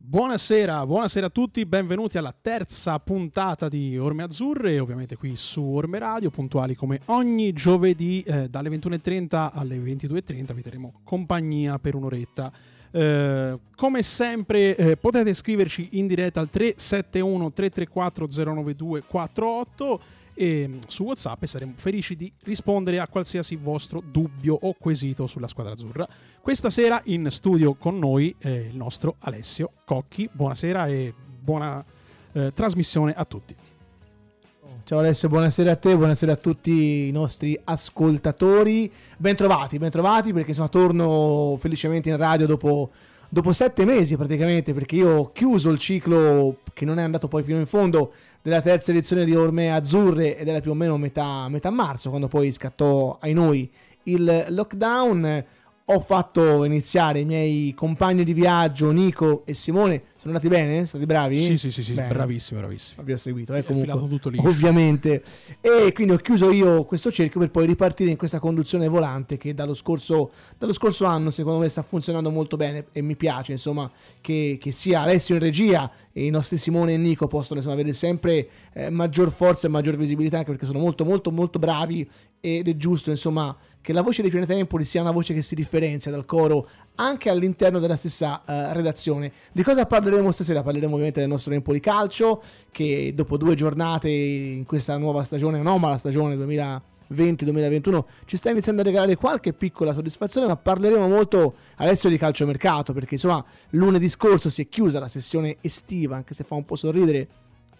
Buonasera, buonasera a tutti, benvenuti alla terza puntata di Orme Azzurre, ovviamente qui su Orme Radio, puntuali come ogni giovedì eh, dalle 21.30 alle 22.30 vi terremo compagnia per un'oretta. Eh, come sempre eh, potete scriverci in diretta al 371 334 092 48 e mm, su WhatsApp e saremo felici di rispondere a qualsiasi vostro dubbio o quesito sulla squadra azzurra. Questa sera in studio con noi il nostro Alessio Cocchi. Buonasera e buona eh, trasmissione a tutti. Ciao Alessio, buonasera a te, buonasera a tutti i nostri ascoltatori. Bentrovati, bentrovati perché insomma torno felicemente in radio dopo dopo sette mesi praticamente, perché io ho chiuso il ciclo che non è andato poi fino in fondo della terza edizione di Orme Azzurre ed era più o meno metà, metà marzo, quando poi scattò ai noi il lockdown ho fatto iniziare i miei compagni di viaggio, Nico e Simone. Sono andati bene? Stati bravi? Sì, sì, sì, sì bravissimi, bravissimi. Vi ho seguito, eh, comunque, tutto liscio. ovviamente. E quindi ho chiuso io questo cerchio per poi ripartire in questa conduzione volante che dallo scorso, dallo scorso anno secondo me sta funzionando molto bene e mi piace insomma che, che sia Alessio in regia e i nostri Simone e Nico possono insomma, avere sempre eh, maggior forza e maggior visibilità anche perché sono molto molto molto bravi ed è giusto insomma che la voce di Pianeta Empoli sia una voce che si differenzia dal coro anche all'interno della stessa uh, redazione. Di cosa parleremo stasera? Parleremo ovviamente del nostro Empoli Calcio che dopo due giornate in questa nuova stagione, anomala stagione 2020-2021 ci sta iniziando a regalare qualche piccola soddisfazione, ma parleremo molto adesso di calciomercato perché insomma lunedì scorso si è chiusa la sessione estiva, anche se fa un po' sorridere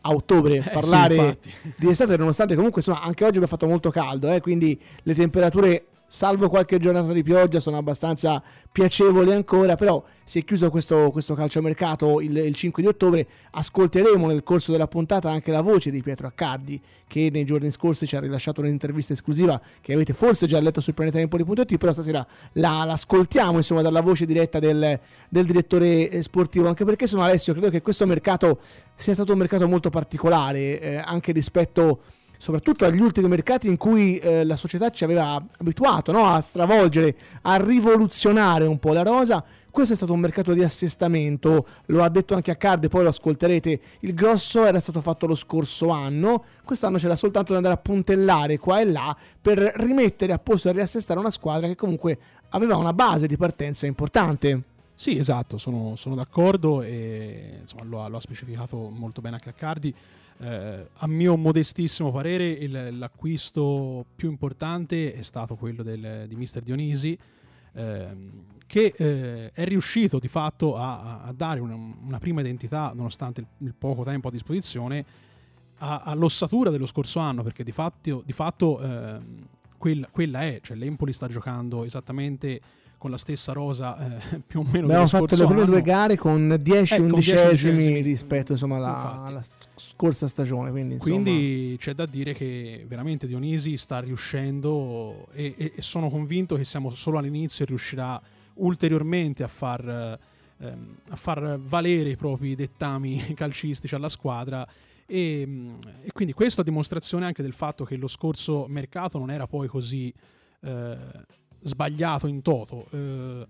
a ottobre eh, parlare sì, di estate, nonostante comunque insomma anche oggi abbia fatto molto caldo, eh, quindi le temperature salvo qualche giornata di pioggia, sono abbastanza piacevoli ancora, però si è chiuso questo, questo calciomercato il, il 5 di ottobre, ascolteremo nel corso della puntata anche la voce di Pietro Accardi, che nei giorni scorsi ci ha rilasciato un'intervista esclusiva che avete forse già letto sul pianetaempoli.it, però stasera la, l'ascoltiamo insomma dalla voce diretta del, del direttore sportivo, anche perché sono Alessio, credo che questo mercato sia stato un mercato molto particolare, eh, anche rispetto a soprattutto agli ultimi mercati in cui eh, la società ci aveva abituato no? a stravolgere, a rivoluzionare un po' la rosa. Questo è stato un mercato di assestamento, lo ha detto anche a Card, poi lo ascolterete. Il grosso era stato fatto lo scorso anno, quest'anno c'era soltanto da andare a puntellare qua e là per rimettere a posto e riassestare una squadra che comunque aveva una base di partenza importante. Sì, esatto, sono, sono d'accordo e insomma, lo, ha, lo, ha, specificato molto bene anche a Cardi. Eh, a mio modestissimo parere il, l'acquisto più importante è stato quello del, di Mister Dionisi eh, che eh, è riuscito di fatto a, a dare una, una, prima identità nonostante il, il, poco tempo a disposizione a, all'ossatura dello scorso anno perché di fatto, di fatto ehm, quella, quella è, cioè l'Empoli sta giocando esattamente con la stessa rosa eh, più o meno abbiamo fatto le prime anno. due gare con 10 eh, undicesimi rispetto insomma, alla, alla, scorsa stagione quindi, quindi, c'è da dire che veramente Dionisi sta riuscendo e, e, e, sono convinto che siamo solo all'inizio e riuscirà ulteriormente a far, ehm, a far valere i propri dettami calcistici alla squadra. E, e, quindi questa dimostrazione anche del fatto che lo scorso mercato non era poi così eh, sbagliato in toto. Eh,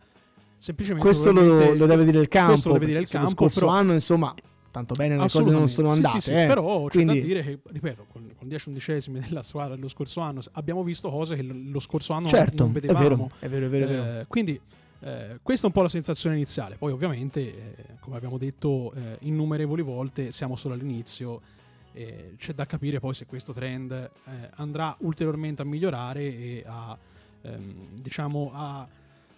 semplicemente questo lo, lo, deve dire il campo. Lo deve dire il campo. Lo scorso però, anno, insomma, tanto bene le cose non sono andate. Sì, sì, eh. Però Quindi... c'è da dire che, ripeto, con, con 10 undicesimi della squadra dello scorso anno abbiamo visto cose che lo scorso anno certo, non vedevamo. È vero, è vero, è vero. È vero. Eh, quindi eh, questa è un po' la sensazione iniziale. Poi, ovviamente, eh, come abbiamo detto eh, innumerevoli volte, siamo solo all'inizio. c'è da capire poi se questo trend eh, andrà ulteriormente a migliorare e a ehm, diciamo a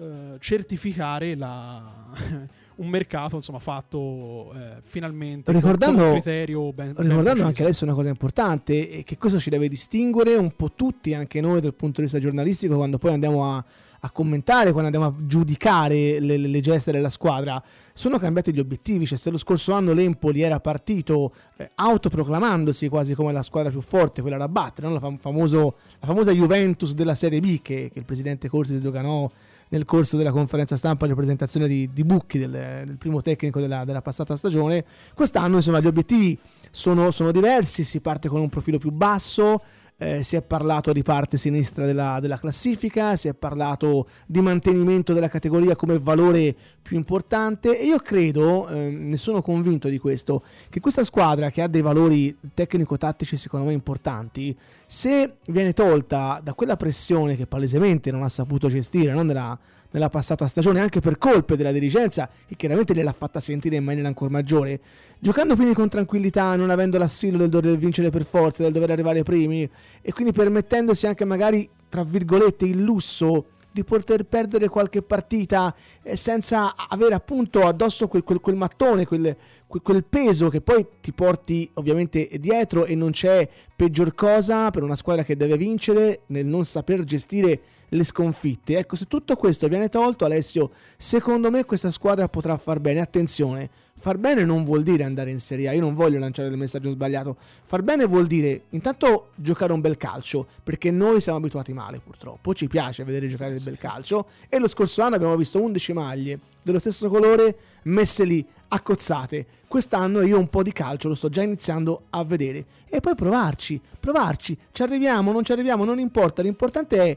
eh, certificare la, un mercato insomma fatto eh, finalmente ricordando, con criterio ben, ricordando ben anche adesso una cosa importante è che questo ci deve distinguere un po' tutti anche noi dal punto di vista giornalistico quando poi andiamo a a commentare, quando andiamo a giudicare le, le, geste della squadra, sono cambiati gli obiettivi. Cioè, se lo scorso anno l'Empoli era partito eh, autoproclamandosi quasi come la squadra più forte, quella da battere, no? la, fam- famoso, la, famosa Juventus della Serie B che, che il presidente Corsi sdoganò nel corso della conferenza stampa di presentazione di, di Bucchi, del, del, primo tecnico della, della, passata stagione. Quest'anno, insomma, gli obiettivi sono, sono diversi. Si parte con un profilo più basso eh, si è parlato di parte sinistra della, della, classifica, si è parlato di mantenimento della categoria come valore più importante e io credo, eh, ne sono convinto di questo, che questa squadra che ha dei valori tecnico-tattici secondo me importanti, se viene tolta da quella pressione che palesemente non ha saputo gestire, non nella nella passata stagione anche per colpe della dirigenza che chiaramente gliel'ha fatta sentire in maniera ancora maggiore. Giocando quindi con tranquillità, non avendo l'assillo del dover vincere per forza, del dover arrivare primi e quindi permettendosi anche magari, tra virgolette, il lusso di poter perdere qualche partita senza avere appunto addosso quel, quel, quel mattone, quel, quel, peso che poi ti porti ovviamente dietro e non c'è peggior cosa per una squadra che deve vincere nel non saper gestire le sconfitte. Ecco, se tutto questo viene tolto, Alessio, secondo me questa squadra potrà far bene. Attenzione, far bene non vuol dire andare in Serie A, io non voglio lanciare il messaggio sbagliato. Far bene vuol dire intanto giocare un bel calcio, perché noi siamo abituati male purtroppo, ci piace vedere giocare il bel calcio e lo scorso anno abbiamo visto 11 maglie dello stesso colore messe lì accozzate. Quest'anno io un po' di calcio lo sto già iniziando a vedere e poi provarci, provarci, ci arriviamo, non ci arriviamo, non importa, l'importante è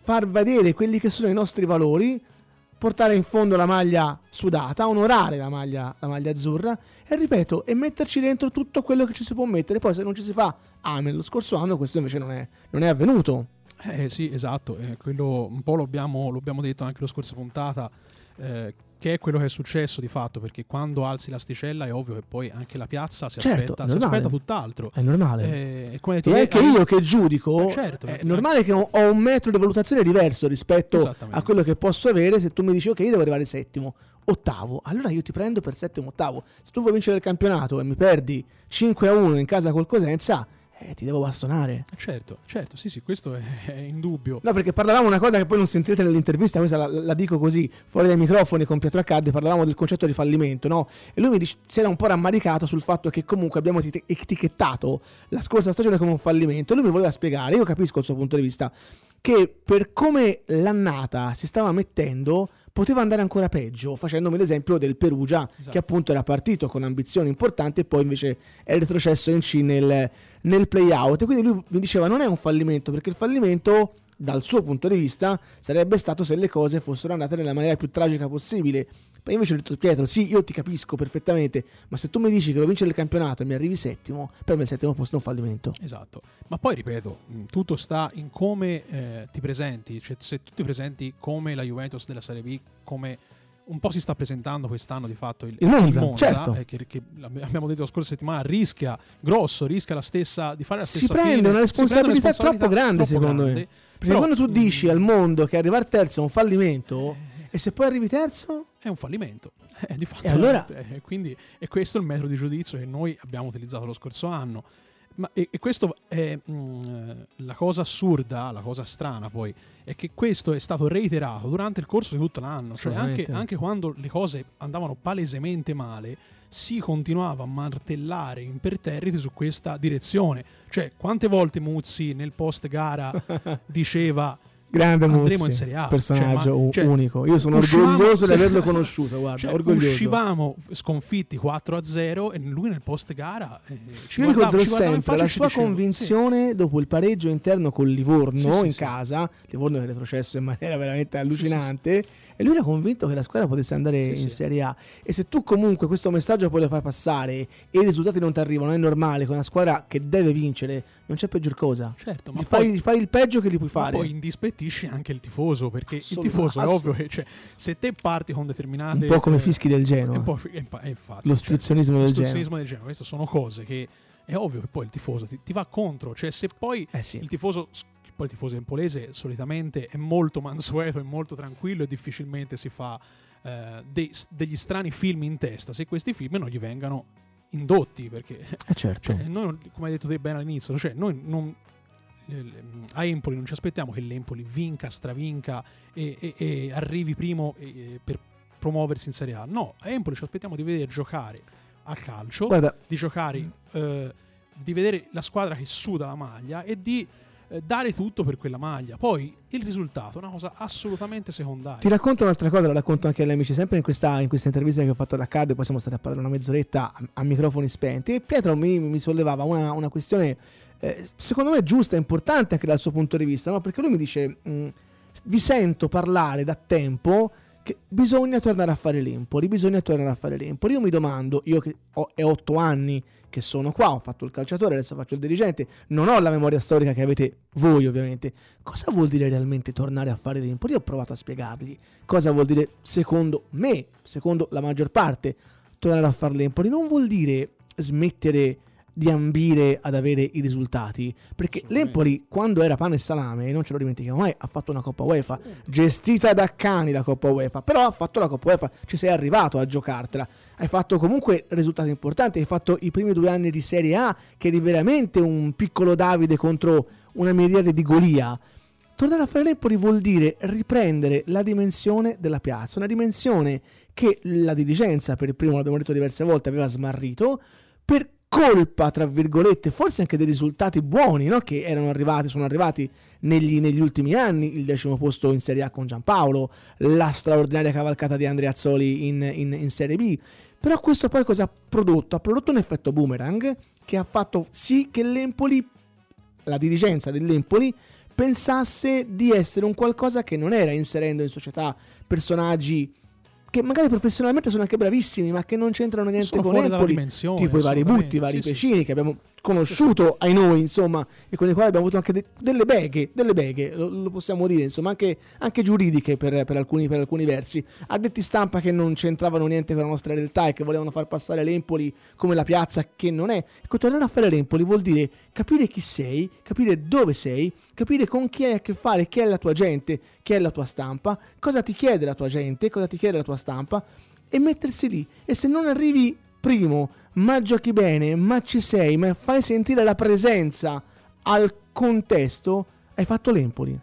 far vedere quelli che sono i nostri valori, portare in fondo la maglia sudata, onorare la maglia, la maglia azzurra e ripeto, e metterci dentro tutto quello che ci si può mettere. Poi se non ci si fa, amen. Lo scorso anno questo invece non è, non è avvenuto. Eh sì, esatto, eh, quello un po' lo abbiamo, lo abbiamo detto anche la scorsa puntata. Eh, che è quello che è successo di fatto, perché quando alzi l'asticella è ovvio che poi anche la piazza si, certo, aspetta, si aspetta, tutt'altro. È normale. Eh, e, e anche io che giudico, eh, certo, è normale che ho un metro di valutazione diverso rispetto a quello che posso avere se tu mi dici ok, devo arrivare settimo, ottavo, allora io ti prendo per settimo, ottavo. Se tu vuoi vincere il campionato e mi perdi 5 a 1 in casa col Cosenza, eh, ti devo bastonare. Certo, certo, sì, sì, questo è, è indubbio. No, perché parlavamo una cosa che poi non sentirete nell'intervista, questa la, la, dico così, fuori dai microfoni con Pietro Accardi, parlavamo del concetto di fallimento, no? E lui mi dice, si era un po' rammaricato sul fatto che comunque abbiamo etichettato la scorsa stagione come un fallimento. Lui mi voleva spiegare, io capisco il suo punto di vista, che per come l'annata si stava mettendo poteva andare ancora peggio, facendomi l'esempio del Perugia, esatto. che appunto era partito con ambizioni importanti e poi invece è retrocesso in C nel, nel play-out. E quindi lui mi diceva non è un fallimento, perché il fallimento dal suo punto di vista sarebbe stato se le cose fossero andate nella maniera più tragica possibile. Poi invece ho detto Pietro, sì, io ti capisco perfettamente, ma se tu mi dici che devo vincere il campionato e mi arrivi settimo, per me il settimo posto è un fallimento. Esatto, ma poi ripeto, tutto sta in come eh, ti presenti, cioè se tu ti presenti come la Juventus della Serie B, come un po' si sta presentando quest'anno di fatto il, il Monza, il Monza certo. eh, che, che, abbiamo detto la scorsa settimana rischia grosso, rischia la stessa di fare la stessa si prende fine, una responsabilità, prende una responsabilità troppo grande troppo secondo grande, me perché però, quando tu dici al mondo che arrivare terzo è un fallimento eh, e se poi arrivi terzo? È un fallimento eh, di fatto e allora? eh, quindi è questo il metodo di giudizio che noi abbiamo utilizzato lo scorso anno ma, e, e questo è mh, mm, la cosa assurda, la cosa strana poi, è che questo è stato reiterato durante il corso di tutto l'anno. Cioè anche, anche quando le cose andavano palesemente male, si continuava a martellare imperterriti su questa direzione. Cioè, quante volte Muzzi nel post gara diceva Grande Andremo in Serie A. Personaggio cioè, ma, cioè, unico. Io sono orgoglioso di averlo conosciuto. Guarda, cioè, orgoglioso. Uscivamo sconfitti 4-0 e lui nel post gara. Eh, Io ricordo sempre la sua convinzione sì. dopo il pareggio interno con Livorno sì, in sì, casa. Livorno è retrocesso in maniera veramente allucinante e lui era convinto che la squadra potesse andare sì, in sì. Serie A. E se tu comunque questo messaggio poi lo fai passare e i risultati non ti arrivano, è normale, con una squadra che deve vincere, non c'è peggior cosa. Certo, ma fai, poi, fai, il peggio che gli puoi fare. poi indispettisci anche il tifoso, perché il tifoso è ovvio che cioè, se te parti con determinate... Un po' come eh, fischi del Genoa. Infatti, L'ostruzionismo cioè, del Genoa. del Genoa. Queste sono cose che è ovvio che poi il tifoso ti, ti va contro. Cioè se poi eh sì. il tifoso poi il tifoso empolese solitamente è molto mansueto, è molto tranquillo e difficilmente si fa eh, dei, degli strani film in testa se questi film non gli vengano indotti perché eh certo. cioè, noi, come hai detto te bene all'inizio cioè noi non, a Empoli non ci aspettiamo che l'Empoli vinca, stravinca e, e, e arrivi primo e, per promuoversi in Serie A no, a Empoli ci aspettiamo di vedere giocare a calcio Guarda. di giocare eh, di vedere la squadra che suda la maglia e di eh, dare tutto per quella maglia. Poi il risultato è una cosa assolutamente secondaria. Ti racconto un'altra cosa, la racconto anche agli amici, sempre in questa, in questa intervista che ho fatto alla Card, poi siamo stati a parlare una mezz'oretta a, a microfoni spenti. E Pietro mi, mi sollevava una, una questione eh, secondo me giusta e importante anche dal suo punto di vista, no? perché lui mi dice, mm, vi sento parlare da tempo che bisogna tornare a fare l'Empoli, bisogna tornare a fare l'Empoli. Io mi domando, io che ho, è otto anni che sono qua, ho fatto il calciatore, adesso faccio il dirigente, non ho la memoria storica che avete voi ovviamente. Cosa vuol dire realmente tornare a fare l'Empoli? Io ho provato a spiegargli cosa vuol dire secondo me, secondo la maggior parte, tornare a fare l'Empoli. Non vuol dire smettere di ambire ad avere i risultati. Perché l'Empoli, quando era pane e salame, non ce lo dimentichiamo mai, ha fatto una Coppa UEFA, gestita da cani la Coppa UEFA, però ha fatto la Coppa UEFA, ci sei arrivato a giocartela. Hai fatto comunque risultati importanti, hai fatto i primi due anni di Serie A, che eri veramente un piccolo Davide contro una miriade di Golia. Tornare a fare l'Empoli vuol dire riprendere la dimensione della piazza, una dimensione che la dirigenza, per il primo l'abbiamo detto diverse volte, aveva smarrito, per colpa, tra virgolette, forse anche dei risultati buoni no? che erano arrivati, sono arrivati negli, negli, ultimi anni, il decimo posto in Serie A con Giampaolo, la straordinaria cavalcata di Andrea Azzoli in, in, in Serie B. Però questo poi cosa ha prodotto? Ha prodotto un effetto boomerang che ha fatto sì che l'Empoli, la dirigenza dell'Empoli, pensasse di essere un qualcosa che non era, inserendo in società personaggi che magari professionalmente sono anche bravissimi, ma che non c'entrano niente sono con Empoli, tipo i vari Butti, i vari sì, Pescini sì. che abbiamo conosciuto ai noi, insomma, e con i quali abbiamo avuto anche de- delle beghe, delle beghe, lo, lo possiamo dire, insomma, anche, anche giuridiche per, per, alcuni, per, alcuni, versi. Addetti stampa che non c'entravano niente con la nostra realtà e che volevano far passare l'Empoli come la piazza che non è. Ecco, tornare a fare l'Empoli vuol dire capire chi sei, capire dove sei, capire con chi hai a che fare, chi è la tua gente, chi è la tua stampa, cosa ti chiede la tua gente, cosa ti chiede la tua stampa e mettersi lì. E se non arrivi primo, ma giochi bene, ma ci sei, ma fai sentire la presenza al contesto, hai fatto l'Empoli.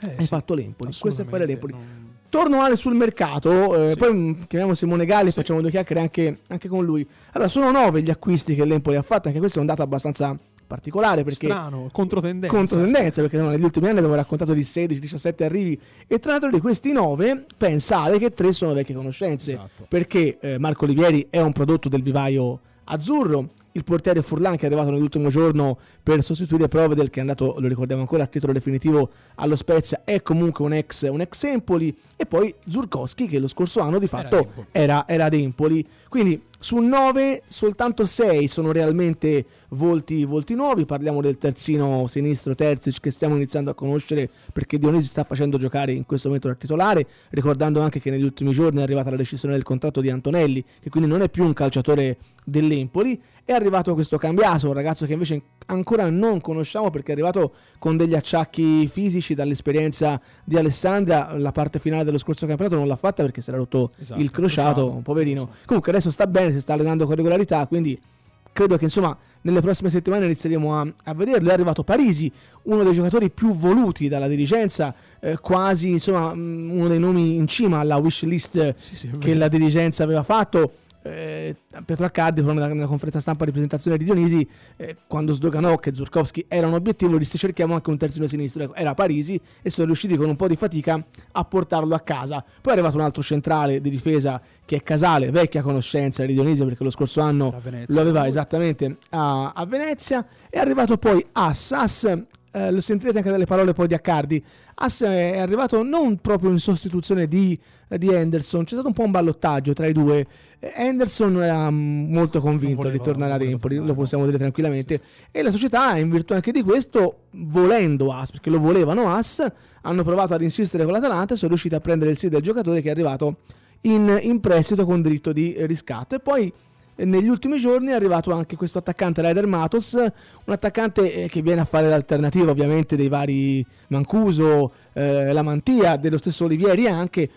Eh, hai sì, fatto l'Empoli. Questo è fare l'Empoli. Non... Torno Ale sul mercato, eh, sì. poi chiamiamo Simone Galli e sì. facciamo due chiacchiere anche, anche, con lui. Allora, sono nove gli acquisti che l'Empoli ha fatto, anche questo è un dato abbastanza particolare perché strano, controtendenza. Controtendenza perché no, negli ultimi anni abbiamo raccontato di 16-17 arrivi e tra l'altro di questi 9 pensate che 3 sono vecchie conoscenze esatto. perché eh, Marco Olivieri è un prodotto del vivaio azzurro il portiere Furlan che è arrivato nell'ultimo giorno per sostituire Provedel che è andato, lo ricordiamo ancora, a titolo definitivo allo Spezia, è comunque un ex, un ex Empoli e poi Zurkowski che lo scorso anno di fatto era, era ad Empoli. Quindi su 9 soltanto 6 sono realmente volti, volti, nuovi, parliamo del terzino sinistro Terzic che stiamo iniziando a conoscere perché Dionisi sta facendo giocare in questo momento da titolare, ricordando anche che negli ultimi giorni è arrivata la decisione del contratto di Antonelli, che quindi non è più un calciatore dell'Empoli, è arrivato questo Cambiaso, un ragazzo che invece ancora non conosciamo perché è arrivato con degli acciacchi fisici dall'esperienza di Alessandria, la parte finale dello scorso campionato non l'ha fatta perché si era rotto esatto, il crociato, un poverino. Comunque adesso sta bene, si sta allenando con regolarità, quindi credo che insomma nelle prossime settimane inizieremo a, a, vederlo. È arrivato Parisi, uno dei giocatori più voluti dalla dirigenza, eh, quasi insomma uno dei nomi in cima alla wish list sì, sì, che la dirigenza aveva fatto eh, Pietro Accardi nella, nella, conferenza stampa di presentazione di Dionisi eh, quando sdoganò che Zurkowski era un obiettivo disse cerchiamo anche un terzino sinistro ecco, era Parisi e sono riusciti con un po' di fatica a portarlo a casa. Poi è arrivato un altro centrale di difesa che è Casale vecchia conoscenza di Dionisi perché lo scorso anno lo aveva esattamente a, a Venezia. È arrivato poi Assas eh, lo sentirete anche dalle parole poi di Accardi Ass è arrivato non proprio in sostituzione di, di Henderson, c'è stato un po' un ballottaggio tra i due. Henderson era molto convinto voleva, di tornare ad Empoli, lo possiamo dire tranquillamente, sì. e la società, in virtù anche di questo, volendo As, perché lo volevano As, hanno provato ad insistere con l'Atalanta e sono riusciti a prendere il sì del giocatore che è arrivato in, in prestito con diritto di riscatto. E poi negli ultimi giorni è arrivato anche questo attaccante Ryder Matos, un attaccante eh, che viene a fare l'alternativa ovviamente dei vari Mancuso, eh, la Mantia, dello stesso Olivieri anche.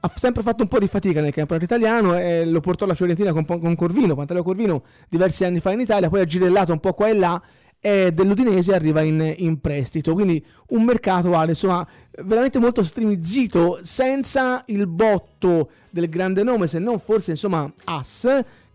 Ha sempre fatto un po' di fatica nel campionato italiano e lo portò alla Fiorentina con, con Corvino, Pantaleo Corvino diversi anni fa in Italia, poi ha girellato un po' qua e là e dell'Udinese arriva in, in, prestito. Quindi un mercato Ale, insomma, veramente molto strimizzito, senza il botto del grande nome, se non forse insomma As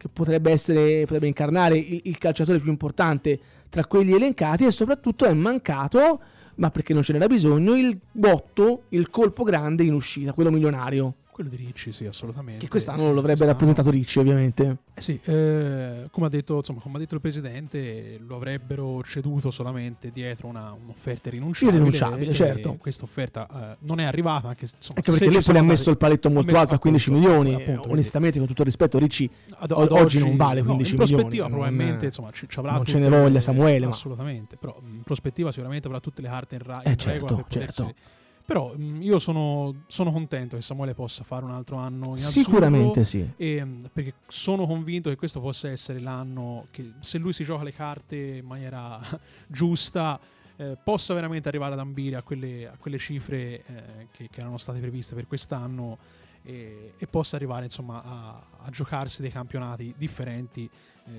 che potrebbe essere potrebbe incarnare il, il, calciatore più importante tra quelli elencati e soprattutto è mancato ma perché non ce n'era bisogno il botto il colpo grande in uscita quello milionario Quello di Ricci, sì, assolutamente. Che quest'anno lo avrebbe quest'anno... rappresentato Ricci, ovviamente. Eh sì, eh, come, ha detto, insomma, come ha detto il presidente, lo avrebbero ceduto solamente dietro una, un'offerta rinunciabile. Irrinunciabile, certo. Questa offerta eh, non è arrivata, anche, insomma, anche perché lui ha messo il paletto molto alto a 15 appunto, milioni. Appunto, onestamente, con tutto il rispetto, Ricci ad, ad oggi, non vale 15 no, in milioni. prospettiva, probabilmente, insomma, ci, ci avrà non ce ne voglia Samuele. Assolutamente, ma... però in prospettiva sicuramente avrà tutte le carte in, ra- eh, in certo, regola per certo. potersi però mh, mm, io sono, sono, contento che Samuele possa fare un altro anno in Sicuramente sì. E, mm, perché sono convinto che questo possa essere l'anno che se lui si gioca le carte in maniera giusta eh, possa veramente arrivare ad ambire a quelle, a quelle cifre eh, che, che, erano state previste per quest'anno e, e possa arrivare insomma a, a, giocarsi dei campionati differenti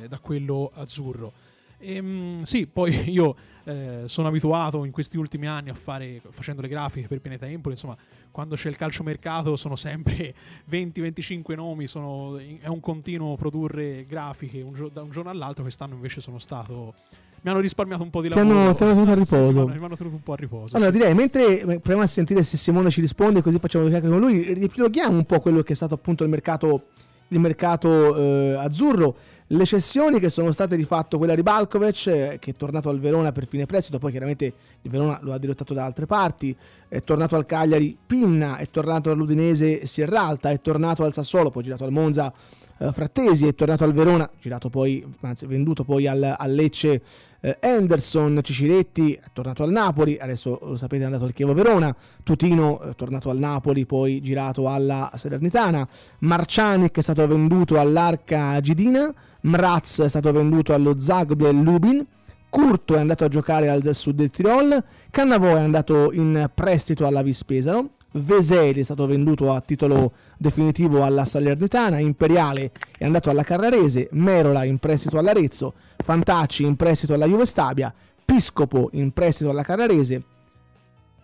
eh, da quello azzurro. E, ehm, sì, poi io eh, sono abituato in questi ultimi anni a fare, facendo le grafiche per Pianeta Empoli, insomma, quando c'è il calciomercato sono sempre 20-25 nomi, sono, è un continuo produrre grafiche un, da un giorno all'altro, quest'anno invece sono stato mi hanno risparmiato un po' di lavoro. Ti hanno, ti hanno tenuto a riposo. Mi hanno tenuto un po' a riposo. Allora, sì. direi, mentre proviamo a sentire se Simone ci risponde, così facciamo due chiacchiere con lui, riepiloghiamo un po' quello che è stato appunto il mercato, il mercato eh, azzurro. Le cessioni che sono state di fatto quella di Balkovic, eh, che è tornato al Verona per fine prestito, poi chiaramente il Verona lo ha dirottato da altre parti, è tornato al Cagliari Pinna, è tornato all'Udinese Sierralta, è tornato al Sassuolo, poi girato al Monza eh, Frattesi, è tornato al Verona, girato poi, anzi venduto poi al, al Lecce Anderson, Ciciretti è tornato al Napoli, adesso lo sapete è andato al Chievo Verona, Tutino è tornato al Napoli, poi girato alla Salernitana, Marciani che è stato venduto all'Arca Gidina, Mraz è stato venduto allo Zagreb Lubin, Curto è andato a giocare al sud del Tirol, Cannavò è andato in prestito alla Vispesaro, Veseli è stato venduto a titolo definitivo alla Salernitana, Imperiale è andato alla Carrarese, Merola in prestito all'Arezzo, Fantacci in prestito alla Juve Stabia, Piscopo in prestito alla Carrarese,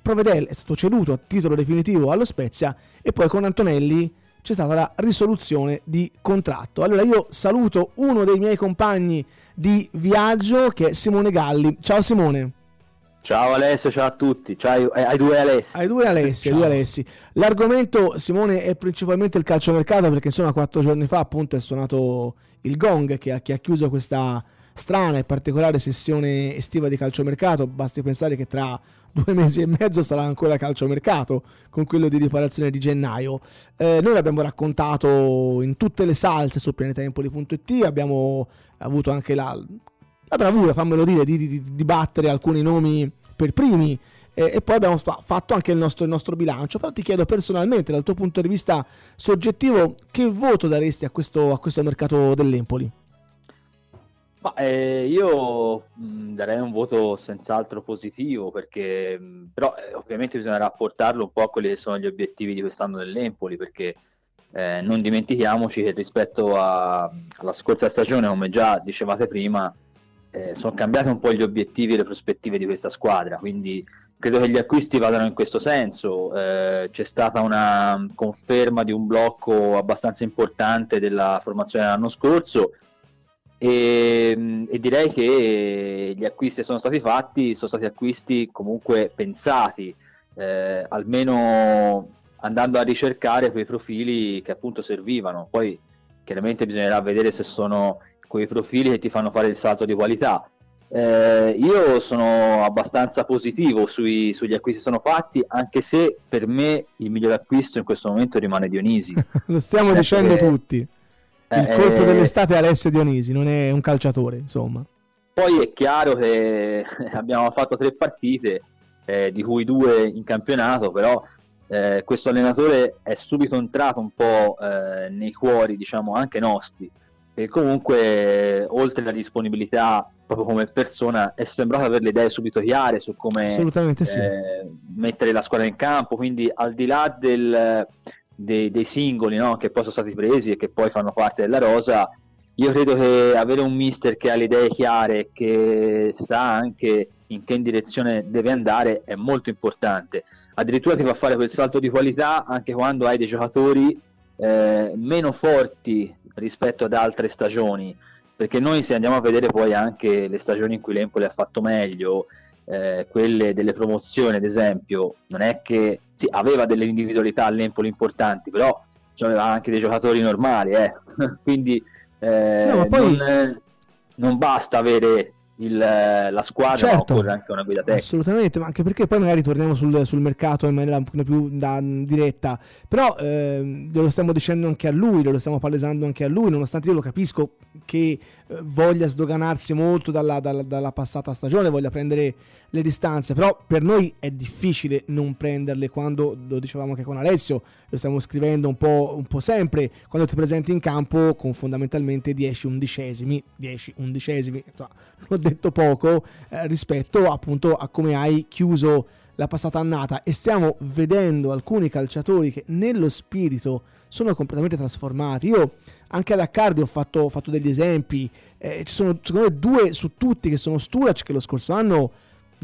Provedel è stato ceduto a titolo definitivo allo Spezia e poi con Antonelli c'è stata la risoluzione di contratto. Allora io saluto uno dei miei compagni di viaggio che è Simone Galli. Ciao Simone. Ciao Alessio, ciao a tutti, ciao ai, ai due Alessi. Ai due Alessi, ai due Alessi. L'argomento, Simone, è principalmente il calciomercato perché insomma quattro giorni fa appunto è suonato il gong che ha, che ha chiuso questa strana e particolare sessione estiva di calciomercato. Basti pensare che tra due mesi e mezzo sarà ancora calciomercato con quello di riparazione di gennaio. Eh, noi l'abbiamo raccontato in tutte le salse su pianetempoli.it, abbiamo avuto anche la la bravura, fammelo dire, di, di, di battere alcuni nomi per primi. E poi abbiamo fa- fatto anche il nostro, il nostro, bilancio. Però ti chiedo personalmente, dal tuo punto di vista soggettivo, che voto daresti a questo, a questo mercato dell'Empoli? Ma, eh, io mh, darei un voto senz'altro positivo perché mh, però eh, ovviamente bisogna rapportarlo un po' a quelli che sono gli obiettivi di quest'anno dell'Empoli perché eh, non dimentichiamoci che rispetto a, alla scorsa stagione come già dicevate prima eh, sono cambiati un po' gli obiettivi e le prospettive di questa squadra, quindi credo che gli acquisti vadano in questo senso. Eh, c'è stata una conferma di un blocco abbastanza importante della formazione dell'anno scorso e, e, direi che gli acquisti che sono stati fatti sono stati acquisti comunque pensati, eh, almeno andando a ricercare quei profili che appunto servivano. Poi chiaramente bisognerà vedere se sono quei profili che ti fanno fare il salto di qualità. Eh, io sono abbastanza positivo sui, sugli acquisti che sono fatti, anche se per me il miglior acquisto in questo momento rimane Dionisi. Lo stiamo Sempre dicendo che... tutti. Il eh, colpo dell'estate è Alessio Dionisi, non è un calciatore, insomma. Poi è chiaro che abbiamo fatto tre partite, eh, di cui due in campionato, però eh, questo allenatore è subito entrato un po' eh, nei cuori, diciamo, anche nostri e comunque oltre alla disponibilità proprio come persona è sembrato avere le idee subito chiare su come sì. eh, mettere la squadra in campo quindi al di là del, dei, dei, singoli no, che poi sono stati presi e che poi fanno parte della rosa io credo che avere un mister che ha le idee chiare che sa anche in che direzione deve andare è molto importante addirittura ti fa fare quel salto di qualità anche quando hai dei giocatori eh, meno forti rispetto ad altre stagioni, perché noi se andiamo a vedere poi anche le stagioni in cui l'Empoli ha fatto meglio, eh, quelle delle promozioni, ad esempio, non è che sì, aveva delle individualità all'Empoli importanti, però aveva anche dei giocatori normali, eh. quindi eh, no, poi... non, non, basta avere il, la squadra, certo, ma anche una guida tecnica. Assolutamente, ma anche perché poi magari torniamo sul, sul mercato in maniera un po' più da, diretta, però eh, lo stiamo dicendo anche a lui, lo stiamo palesando anche a lui, nonostante io lo capisco che eh, voglia sdoganarsi molto dalla, dalla, dalla passata stagione, voglia prendere le distanze, però per noi è difficile non prenderle quando, lo dicevamo anche con Alessio, lo stiamo scrivendo un po', un po sempre, quando ti presenti in campo con fondamentalmente 10 undicesimi, 10 undicesimi, insomma, l'ho detto poco eh, rispetto appunto a come hai chiuso la passata annata e stiamo vedendo alcuni calciatori che nello spirito sono completamente trasformati. Io anche ad Accardi ho fatto, ho fatto degli esempi, eh, ci sono secondo me due su tutti che sono Sturac che lo scorso anno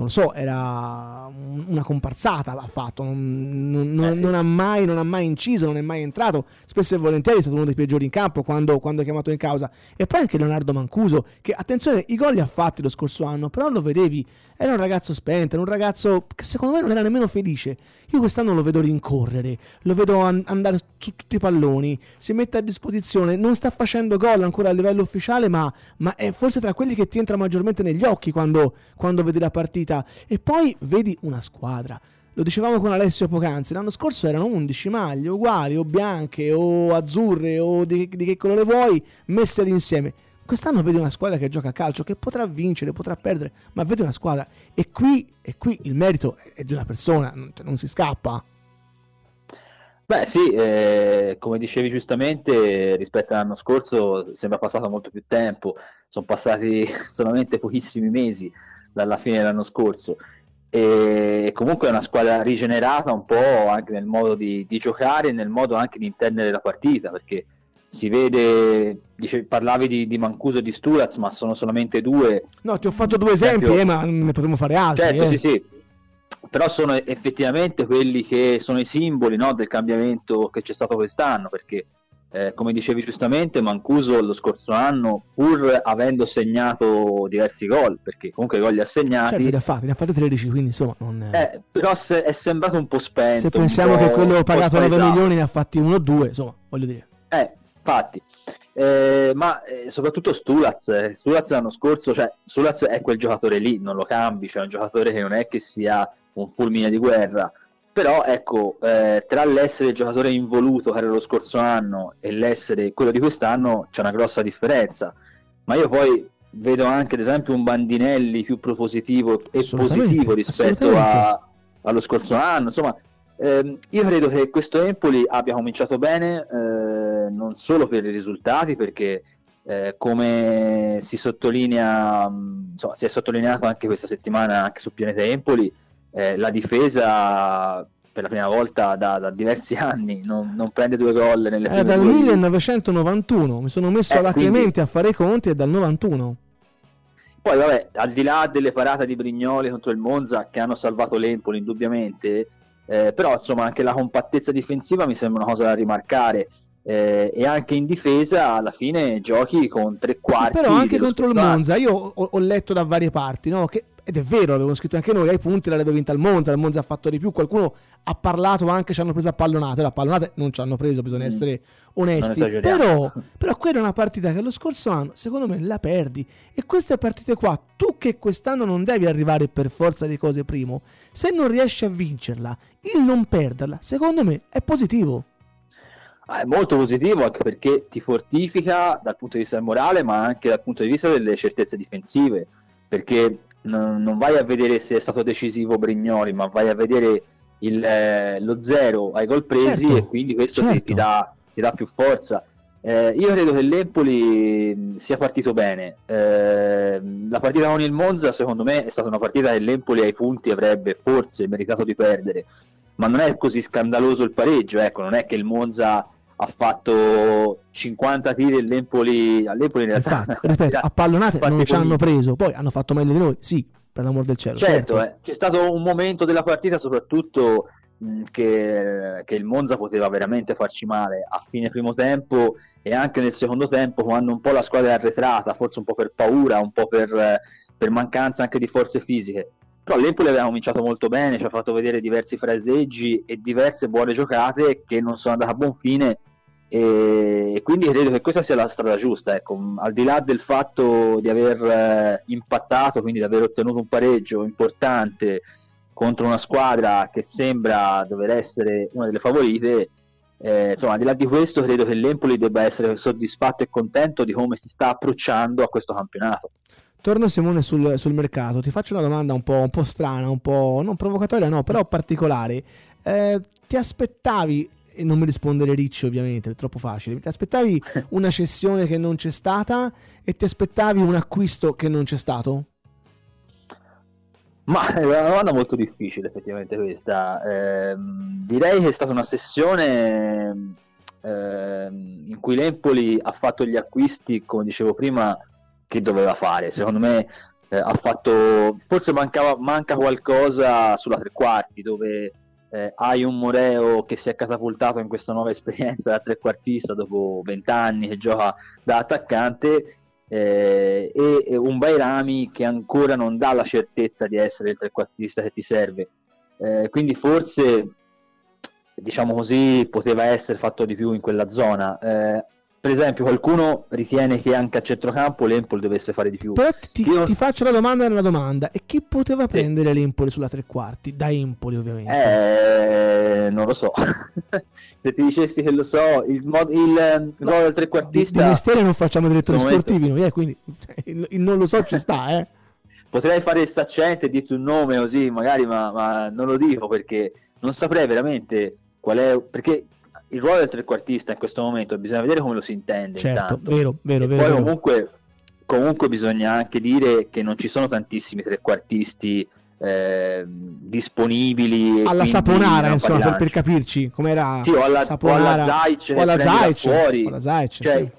non lo so, era una comparsata ha fatto, non, non, eh sì. ha mai, non, ha mai, inciso, non è mai entrato, spesso e volentieri è stato uno dei peggiori in campo quando, quando è chiamato in causa. E poi anche Leonardo Mancuso, che attenzione, i gol li ha fatti lo scorso anno, però lo vedevi, era un ragazzo spento, era un ragazzo che secondo me non era nemmeno felice. Io quest'anno lo vedo rincorrere, lo vedo an- andare su tutti i palloni, si mette a disposizione, non sta facendo gol ancora a livello ufficiale, ma, ma è forse tra quelli che ti entra maggiormente negli occhi quando, quando vedi la partita. E poi vedi una squadra. Lo dicevamo con Alessio poc'anzi, l'anno scorso erano 11 maglie uguali o bianche o azzurre o di, di che colore vuoi messe insieme Quest'anno vedi una squadra che gioca a calcio, che potrà vincere, potrà perdere, ma vedi una squadra. E qui, e qui il merito è di una persona, non, non si scappa. Beh sì, eh, come dicevi giustamente, rispetto all'anno scorso sembra passato molto più tempo, sono passati solamente pochissimi mesi dalla fine dell'anno scorso e comunque è una squadra rigenerata un po' anche nel modo di, di giocare e nel modo anche di intendere la partita, perché si vede, dice, parlavi di, di, Mancuso e di Sturaz, ma sono solamente due. No, ti ho fatto due esempi, eh, ma ne potremmo fare altri. Certo, eh. sì, sì. Però sono effettivamente quelli che sono i simboli no, del cambiamento che c'è stato quest'anno, perché eh, come dicevi giustamente, Mancuso lo scorso anno, pur avendo segnato diversi gol, perché comunque i gol li ha segnati. Certo, li ha fatti, ne ha fatti 13, quindi insomma. Non... Eh, però se, è sembrato un po' spento. Se pensiamo che quello pagato 9 milioni ne ha fatti 1-2, insomma, voglio dire. Eh, infatti. Eh, ma eh, soprattutto Stulaz, eh, Stulaz l'anno scorso, cioè Stulaz è quel giocatore lì, non lo cambi, cioè è un giocatore che non è che sia un fulmine di guerra, però ecco, eh, tra l'essere il giocatore involuto che era lo scorso anno e l'essere quello di quest'anno c'è una grossa differenza, ma io poi vedo anche ad esempio un Bandinelli più propositivo e positivo rispetto a, allo scorso anno, insomma eh, io credo che questo Empoli abbia cominciato bene eh, non solo per i risultati, perché eh, come si sottolinea, insomma, si è sottolineato anche questa settimana anche su Pianeta Empoli, eh, la difesa per la prima volta da, da diversi anni non, non, prende due gol nelle prime È dal 1991, mi sono messo alla quindi... Clemente a fare i conti, è dal 91. Poi vabbè, al di là delle parate di Brignoli contro il Monza che hanno salvato l'Empoli indubbiamente, eh, però insomma anche la compattezza difensiva mi sembra una cosa da rimarcare eh, e anche in difesa alla fine giochi con tre quarti sì, però anche contro il Monza io ho, ho, letto da varie parti no? che ed è vero, l'avevano scritto anche noi, ai punti l'avrebbe vinta il Monza, il Monza ha fatto di più, qualcuno ha parlato anche, ci hanno preso a pallonate, la pallonate non ci hanno preso, bisogna mm. essere onesti, però, però quella è una partita che lo scorso anno secondo me la perdi e queste partite qua, tu che quest'anno non devi arrivare per forza di cose primo, se non riesci a vincerla, il non perderla, secondo me è positivo. Ah, è molto positivo anche perché ti fortifica dal punto di vista morale ma anche dal punto di vista delle certezze difensive perché non, non vai a vedere se è stato decisivo Brignoli, ma vai a vedere il, eh, lo zero ai gol presi certo, e quindi questo certo. ti, dà, ti, dà, più forza. Eh, io credo che l'Empoli sia partito bene. Eh, la partita con il Monza, secondo me, è stata una partita che l'Empoli ai punti avrebbe forse meritato di perdere, ma non è così scandaloso il pareggio. Ecco, non è che il Monza ha fatto 50 tiri all'Empoli, all'Empoli in realtà. Infatti, ripeto, a pallonate non ci hanno preso poi hanno fatto meglio di noi sì per l'amor del cielo certo, certo. Eh, c'è stato un momento della partita soprattutto mh, che, che, il Monza poteva veramente farci male a fine primo tempo e anche nel secondo tempo quando un po' la squadra è arretrata forse un po' per paura un po' per, per mancanza anche di forze fisiche. Però l'Empoli aveva cominciato molto bene, ci ha fatto vedere diversi fraseggi e diverse buone giocate che non sono andate a buon fine e quindi credo che questa sia la strada giusta ecco. al di là del fatto di aver eh, impattato quindi di aver ottenuto un pareggio importante contro una squadra che sembra dover essere una delle favorite eh, insomma al di là di questo credo che l'Empoli debba essere soddisfatto e contento di come si sta approcciando a questo campionato Torno Simone sul, sul mercato, ti faccio una domanda un po', un po', strana, un po' non provocatoria, no, però particolare. Eh, ti aspettavi e non mi rispondere Ricci ovviamente, è troppo facile. Ti aspettavi una cessione che non c'è stata e ti aspettavi un acquisto che non c'è stato? Ma è una domanda molto difficile effettivamente questa. Eh, direi che è stata una sessione eh, in cui l'Empoli ha fatto gli acquisti, come dicevo prima, che doveva fare. Secondo me eh, ha fatto... Forse mancava, manca qualcosa sulla tre quarti dove eh, hai un Moreo che si è catapultato in questa nuova esperienza da trequartista dopo vent'anni che gioca da attaccante eh, e, un Bairami che ancora non dà la certezza di essere il trequartista che ti serve. Eh, quindi forse, diciamo così, poteva essere fatto di più in quella zona. Eh, per esempio, qualcuno ritiene che anche a centrocampo l'Empoli dovesse fare di più. Però ti, Io... ti faccio la domanda nella domanda: e chi poteva prendere l'Empoli sulla tre quarti? Da Empoli, ovviamente. Eh, non lo so. Se ti dicessi che lo so, il, mod- il no, ruolo del trequartista. Di, di mestiere non facciamo direttori sportivi, noi, eh, quindi cioè, il, il, non lo so ci sta, eh. Potrei fare il saccente e dirti un nome così, magari, ma, ma non lo dico perché non saprei veramente qual è. Perché il ruolo del trequartista in questo momento bisogna vedere come lo si intende. Certo, intanto. vero, vero, e vero. Poi vero. comunque, comunque bisogna anche dire che non ci sono tantissimi trequartisti eh, disponibili alla Saponara insomma per, per, capirci com'era sì, o alla, Saponara, o alla Zaic o alla Zaic, fuori. O alla Zaic cioè, sì.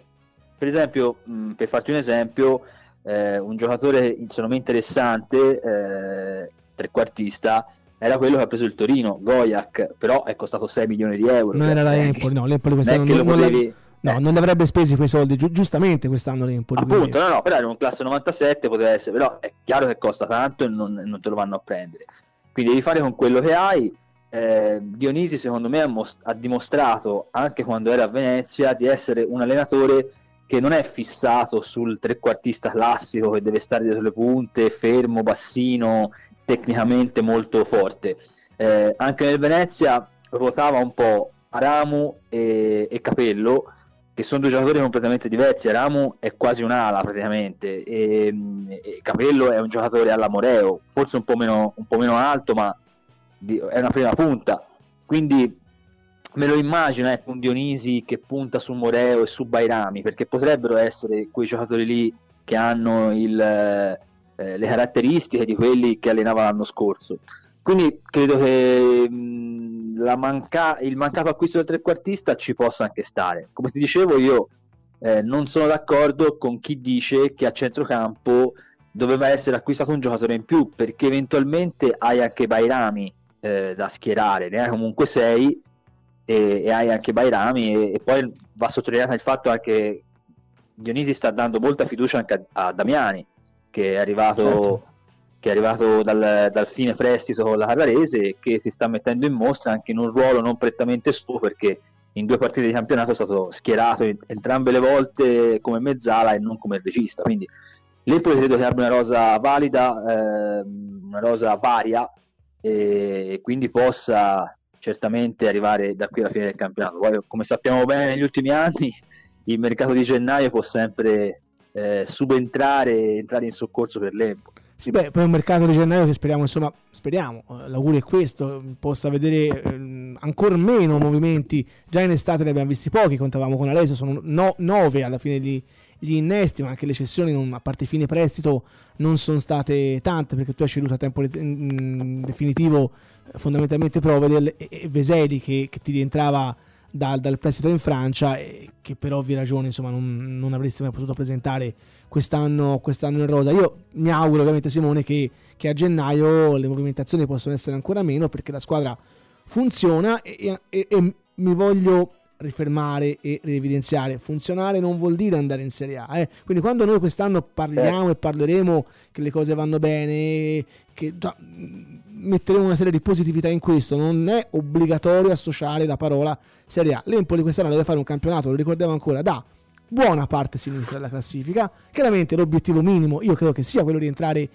per esempio mh, per farti un esempio eh, un giocatore secondo me interessante eh, trequartista era quello che ha preso il Torino, Goyak, però è costato 6 milioni di euro. Non era la Empoli, no, l'Empoli quest'anno non, non, potevi... no, eh. non avrebbe spesi quei soldi, gi- giustamente quest'anno l'Empoli. Appunto, no, no, però era un classe 97, poteva essere, però è chiaro che costa tanto e non, non te lo vanno a prendere. Quindi devi fare con quello che hai. Eh, Dionisi secondo me ha, most- ha dimostrato, anche quando era a Venezia, di essere un allenatore che non è fissato sul trequartista classico che deve stare dietro le punte, fermo, bassino tecnicamente molto forte. Eh, anche nel Venezia ruotava un po' Aramu e, e, Capello, che sono due giocatori completamente diversi. Aramu è quasi un'ala praticamente, e, e, Capello è un giocatore alla Moreo, forse un po' meno, un po meno alto, ma di, è una prima punta. Quindi me lo immagino ecco, un Dionisi che punta su Moreo e su Bairami, perché potrebbero essere quei giocatori lì che hanno il eh, le caratteristiche di quelli che allenava l'anno scorso. Quindi credo che mh, manca- il mancato acquisto del trequartista ci possa anche stare. Come ti dicevo, io eh, non sono d'accordo con chi dice che a centrocampo doveva essere acquistato un giocatore in più, perché eventualmente hai anche Bairami eh, da schierare, ne hai comunque 6 e, e, hai anche Bairami e, e, poi va sottolineato il fatto che Dionisi sta dando molta fiducia anche a, a Damiani che è arrivato, certo. che è arrivato dal, dal, fine prestito con la Carrarese e che si sta mettendo in mostra anche in un ruolo non prettamente suo perché in due partite di campionato è stato schierato entrambe le volte come mezzala e non come regista quindi l'Empoli credo che abbia una rosa valida eh, una rosa varia e quindi possa certamente arrivare da qui alla fine del campionato poi come sappiamo bene negli ultimi anni il mercato di gennaio può sempre eh, subentrare e entrare in soccorso per l'Empoli. Sì, beh, poi un mercato di gennaio che speriamo, insomma, speriamo, eh, l'augurio è questo, possa vedere eh, ancora meno movimenti. Già in estate ne abbiamo visti pochi, contavamo con Alessio, sono no, nove alla fine gli, gli, innesti, ma anche le cessioni, non, a parte fine prestito, non sono state tante perché tu hai ceduto a tempo in definitivo eh, fondamentalmente Provedel e, e Veseli che, che ti rientrava dal, dal prestito in Francia che per ovvie ragioni insomma, non, non avresti mai potuto presentare quest'anno, quest'anno, in rosa. Io mi auguro ovviamente Simone che, che, a gennaio le movimentazioni possano essere ancora meno perché la squadra funziona e, e, e mi voglio rifermare e evidenziare. Funzionare non vuol dire andare in Serie A. Eh? Quindi quando noi quest'anno parliamo e parleremo che le cose vanno bene, che già, metteremo una serie di positività in questo, non è obbligatorio associare la parola Serie A. L'Empoli quest'anno deve fare un campionato, lo ricordiamo ancora, da buona parte sinistra della classifica. Chiaramente l'obiettivo minimo io credo che sia quello di entrare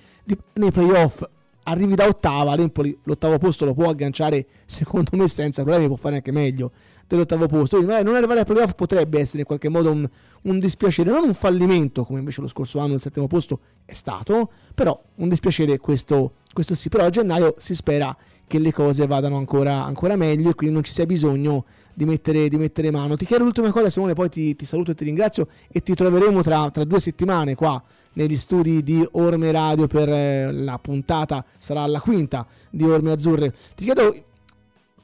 nei playoff. Arrivi da ottava, l'Empoli l'ottavo posto lo può agganciare secondo me senza problemi, può fare anche meglio dell'ottavo posto. Quindi, non arrivare ai playoff potrebbe essere in qualche modo un, un, dispiacere, non un fallimento come invece lo scorso anno il settimo posto è stato, però un dispiacere questo, questo sì. Però a gennaio si spera che le cose vadano ancora, ancora meglio e quindi non ci sia bisogno di mettere, di mettere mano. Ti chiedo l'ultima cosa, Simone, poi ti, ti, saluto e ti ringrazio e ti troveremo tra, tra, due settimane qua negli studi di Orme Radio per eh, la puntata, sarà la quinta di Orme Azzurre. Ti chiedo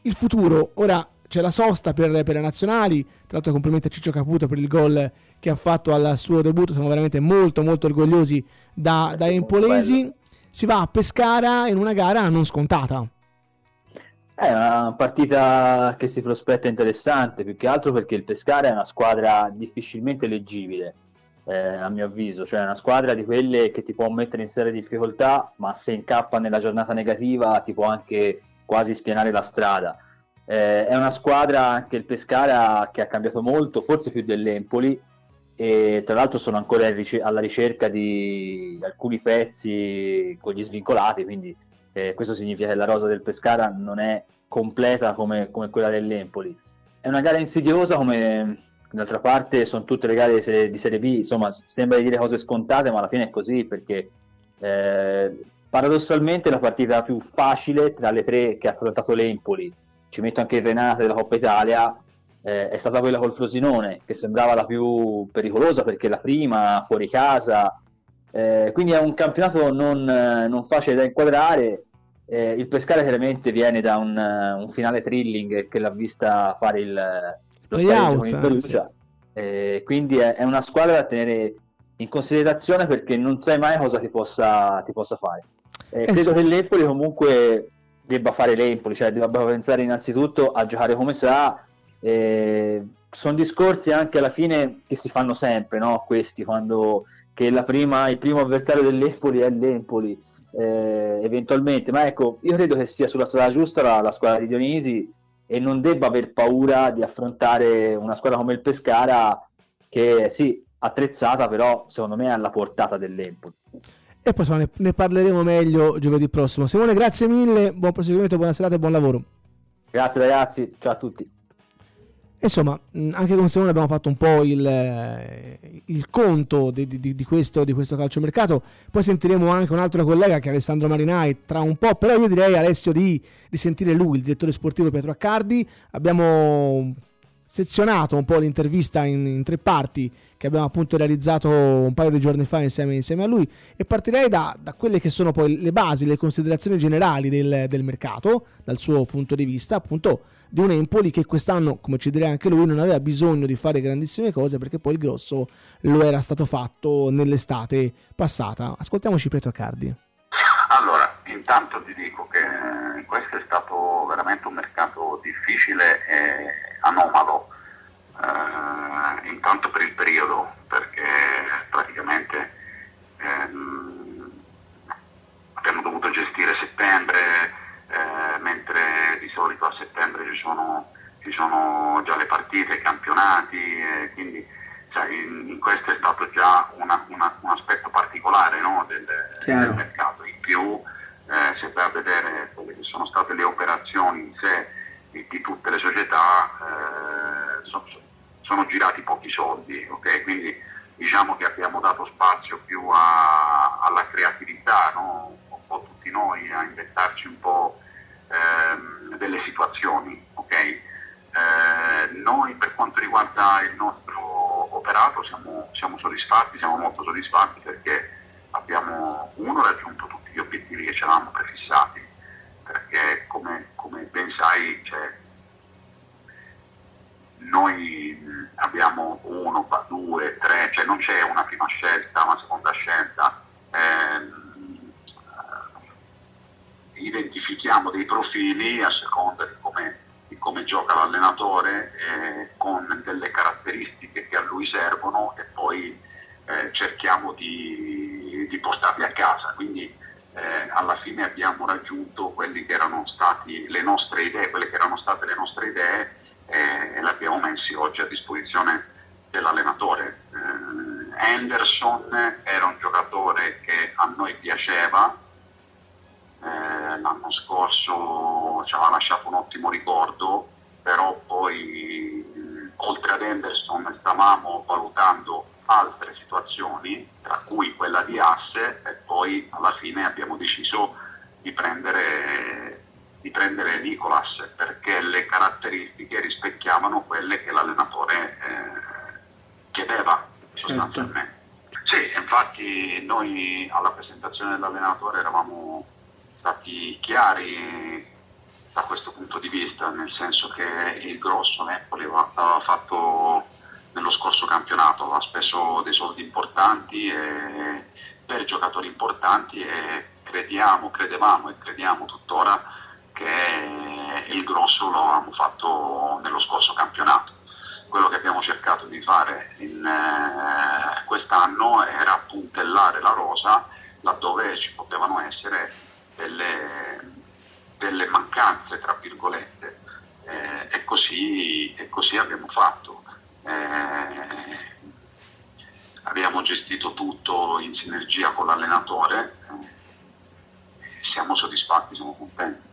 il futuro, ora c'è la sosta per, per le nazionali, tra l'altro complimenti a Ciccio Caputo per il gol che ha fatto al suo debutto, siamo veramente molto molto orgogliosi da, da Empolesi. Si va a Pescara in una gara non scontata. È una partita che si prospetta interessante, più che altro perché il Pescara è una squadra difficilmente leggibile, eh, a mio avviso, cioè è una squadra di quelle che ti può mettere in serie difficoltà, ma se incappa nella giornata negativa ti può anche quasi spianare la strada. Eh, è una squadra che il Pescara che ha cambiato molto, forse più dell'Empoli, e tra l'altro sono ancora alla ricerca di alcuni pezzi con gli svincolati, quindi eh, questo significa che la rosa del Pescara non è completa come, come, quella dell'Empoli. È una gara insidiosa come d'altra parte sono tutte le gare di serie, B, insomma sembra di dire cose scontate ma alla fine è così perché eh, paradossalmente la partita più facile tra le tre che ha affrontato l'Empoli, ci metto anche il Renate della Coppa Italia, eh, è stata quella col Frosinone che sembrava la più pericolosa perché la prima fuori casa eh, quindi è un campionato non, non facile da inquadrare. Eh, il Pescara chiaramente viene da un, un, finale thrilling che l'ha vista fare il, lo spareggio con il Perugia. Eh, quindi è, è, una squadra da tenere in considerazione perché non sai mai cosa ti possa, ti possa fare. Eh, credo sì. che l'Empoli comunque debba fare l'Empoli, cioè debba pensare innanzitutto a giocare come sa. Eh, sono discorsi anche alla fine che si fanno sempre, no? questi quando che prima, il primo avversario dell'Empoli è l'Empoli eh, eventualmente, ma ecco, io credo che sia sulla strada giusta la, la, squadra di Dionisi e non debba aver paura di affrontare una squadra come il Pescara che sì, attrezzata, però secondo me è alla portata dell'Empoli. E poi ne, ne parleremo meglio giovedì prossimo. Simone, grazie mille, buon proseguimento, buona serata e buon lavoro. Grazie ragazzi, ciao a tutti. Insomma, anche con Simone abbiamo fatto un po' il, eh, il conto di, di, di, questo, di questo calciomercato. Poi sentiremo anche un altro collega che è Alessandro Marinai tra un po'. Però io direi Alessio di, di sentire lui, il direttore sportivo Pietro Accardi. Abbiamo sezionato un po' l'intervista in, in, tre parti che abbiamo appunto realizzato un paio di giorni fa insieme, insieme a lui e partirei da, da, quelle che sono poi le basi, le considerazioni generali del, del mercato dal suo punto di vista appunto di un Empoli che quest'anno, come ci dirà anche lui, non aveva bisogno di fare grandissime cose perché poi il grosso lo era stato fatto nell'estate passata. Ascoltiamoci Pietro Accardi. Allora, intanto ti dico che questo è stato veramente un mercato difficile e anomalo, noi alla presentazione dell'allenatore eravamo stati chiari da questo punto di vista, nel senso che il grosso Napoli aveva fatto nello scorso campionato, aveva speso dei soldi importanti per giocatori importanti e crediamo, credevamo e crediamo tuttora che il grosso lo avevamo fatto nello scorso campionato. Quello che abbiamo cercato di fare in, eh, quest'anno era puntellare la rosa laddove ci potevano essere delle, delle mancanze, tra virgolette, eh, e, così, e, così, abbiamo fatto. Eh, abbiamo gestito tutto in sinergia con l'allenatore, eh, siamo soddisfatti, siamo contenti.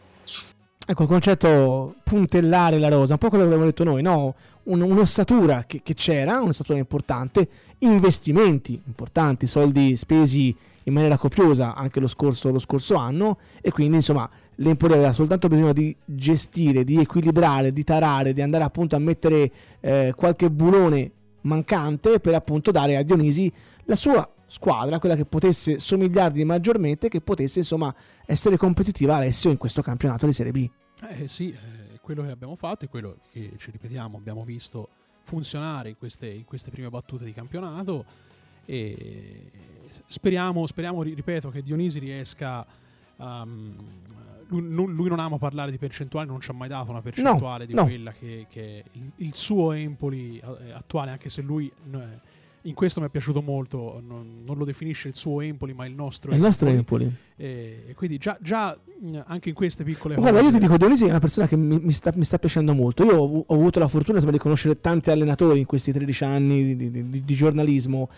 Ecco, il concetto puntellare la rosa, un po' quello che abbiamo detto noi, no? Un, un'ossatura che, che, c'era, un'ossatura importante, investimenti importanti, soldi spesi in maniera copiosa anche lo scorso, lo scorso anno e quindi insomma l'Empoli aveva soltanto bisogno di gestire, di equilibrare, di tarare, di andare appunto a mettere eh, qualche bulone mancante per appunto dare a Dionisi la sua squadra, quella che potesse somigliargli maggiormente, che potesse insomma essere competitiva Alessio in questo campionato di Serie B. Eh sì, eh, quello che abbiamo fatto è quello che ci ripetiamo, abbiamo visto funzionare in queste, in queste prime battute di campionato e speriamo, speriamo, ripeto, che Dionisi riesca um, lui, lui, non ama parlare di percentuali, non ci ha mai dato una percentuale no, di no. quella che, che il, il, suo Empoli eh, attuale, anche se lui in questo mi è piaciuto molto, non, non, lo definisce il suo Empoli, ma il nostro il Empoli. nostro Empoli. E, e quindi già, già, anche in queste piccole cose... Guarda, io ti dico, Dionisi è una persona che mi, mi, sta, mi sta, piacendo molto. Io ho, ho avuto la fortuna di conoscere tanti allenatori in questi 13 anni di, di, di, di giornalismo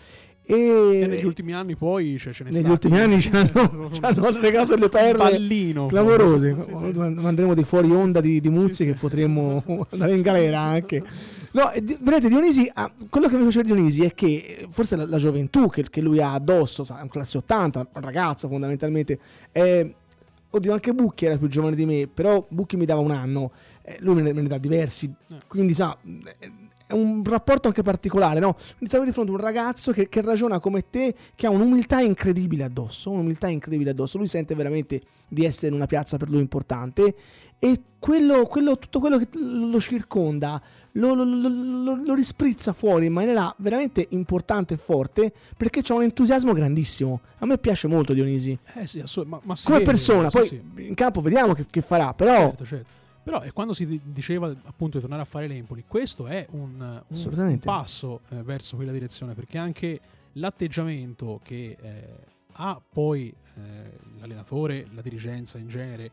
e, e, negli ultimi anni poi cioè, ce ne negli stati. ultimi anni ci hanno, ci hanno regalato delle perle Pallino, clamorose sì, sì. manderemo dei fuori onda di, di Muzzi sì, che potremmo andare in galera anche no, vedete Dionisi ah, quello che mi piace di Dionisi è che forse la, la gioventù che, che, lui ha addosso è un classe 80 un ragazzo fondamentalmente è, oddio anche Bucchi era più giovane di me però Bucchi mi dava un anno eh, lui me ne, me ne dà diversi eh. quindi sa è un rapporto anche particolare, no? Ti trovi di fronte a un ragazzo che, che, ragiona come te, che ha un'umiltà incredibile addosso, un'umiltà incredibile addosso. Lui sente veramente di essere in una piazza per lui importante e quello, quello, tutto quello che lo circonda lo, lo, lo, lo, risprizza fuori in maniera veramente importante e forte perché c'è un entusiasmo grandissimo. A me piace molto Dionisi. Eh sì, assolut- ma, ma come persona, sì, poi sì. in campo vediamo che, che farà, però... Certo, certo però è quando si diceva appunto di tornare a fare l'Empoli, questo è un, un passo eh, verso quella direzione, perché anche l'atteggiamento che eh, ha poi eh, l'allenatore, la dirigenza in genere,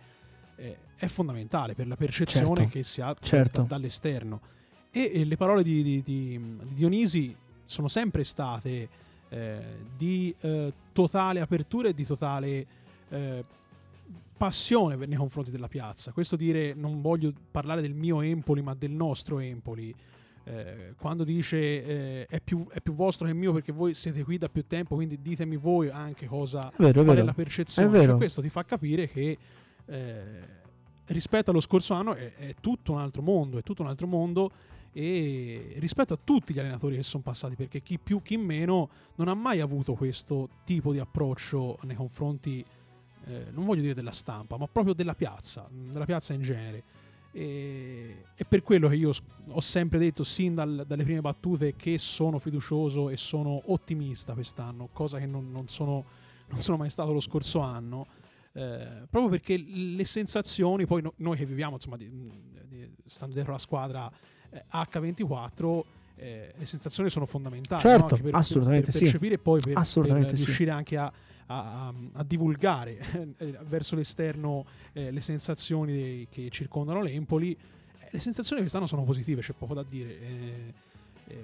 eh, è fondamentale per la percezione certo, che si ha certo. da, dall'esterno. E, e, le parole di, di, di, di, Dionisi sono sempre state eh, di eh, totale apertura e di totale passione nei confronti della piazza. Questo dire, non voglio parlare del mio Empoli, ma del nostro Empoli. Eh, quando dice eh, è, più, è, più, vostro che mio perché voi siete qui da più tempo, quindi ditemi voi anche cosa è vero, è vero. è la percezione. È cioè, questo ti fa capire che eh, rispetto allo scorso anno è, è, tutto un altro mondo, è tutto un altro mondo e rispetto a tutti gli allenatori che sono passati, perché chi più, chi meno non ha mai avuto questo tipo di approccio nei confronti eh, non voglio dire della stampa, ma proprio della piazza, della piazza in genere. E, è per quello che io ho sempre detto sin dal, dalle prime battute che sono fiducioso e sono ottimista quest'anno, cosa che non, non, sono, non sono, mai stato lo scorso anno. Eh, proprio perché le sensazioni, poi no, noi che viviamo, insomma, di, di, stando dietro la squadra eh, H24, eh, le sensazioni sono fondamentali. Certo, no? per, assolutamente per, per percepire sì. e poi per, assolutamente per sì. riuscire anche a, a, a divulgare eh, verso l'esterno eh, le sensazioni dei, che circondano l'Empoli. Eh, le sensazioni quest'anno sono positive, c'è poco da dire. Eh, eh,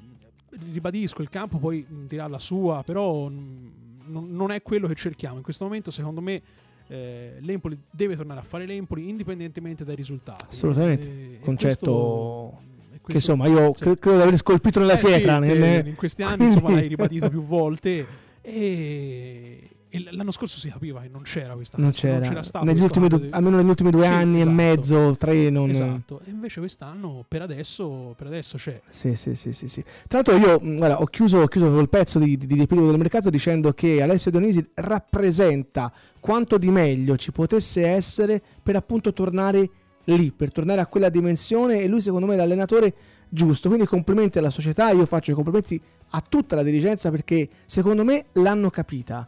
ribadisco, il campo poi dirà la sua, però n- non è quello che cerchiamo. In questo momento, secondo me, eh, l'Empoli deve tornare a fare l'Empoli indipendentemente dai risultati. Assolutamente. Eh, Concetto questo, che insomma io sì. credo di aver scolpito nella eh pietra. Sì, nelle... In questi anni insomma l'hai ribadito più volte e, e l'anno scorso si capiva che non c'era questa non c'era, non c'era stato negli ultimi due, di... almeno negli ultimi due sì, anni esatto. e mezzo tre non esatto e invece quest'anno per adesso, per adesso c'è sì sì sì sì, sì. tra l'altro io guarda, ho chiuso, ho chiuso il pezzo di, di, di del mercato dicendo che Alessio Dionisi rappresenta quanto di meglio ci potesse essere per appunto tornare lì per tornare a quella dimensione e lui secondo me è l'allenatore giusto. Quindi complimenti alla società io faccio i complimenti a tutta la dirigenza perché secondo me l'hanno capita.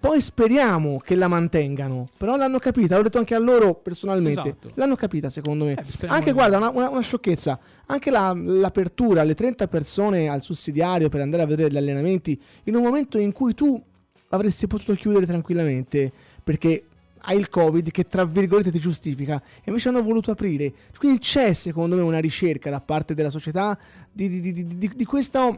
Poi speriamo che la mantengano, però l'hanno capita, l'ho detto anche a loro personalmente, esatto. l'hanno capita secondo me. Eh, anche guarda, una, una, una, sciocchezza, anche la, l'apertura alle 30 persone al sussidiario per andare a vedere gli allenamenti, in un momento in cui tu avresti potuto chiudere tranquillamente, perché hai il covid che tra virgolette ti giustifica, e invece hanno voluto aprire. Quindi c'è secondo me una ricerca da parte della società di, di, di, di, questa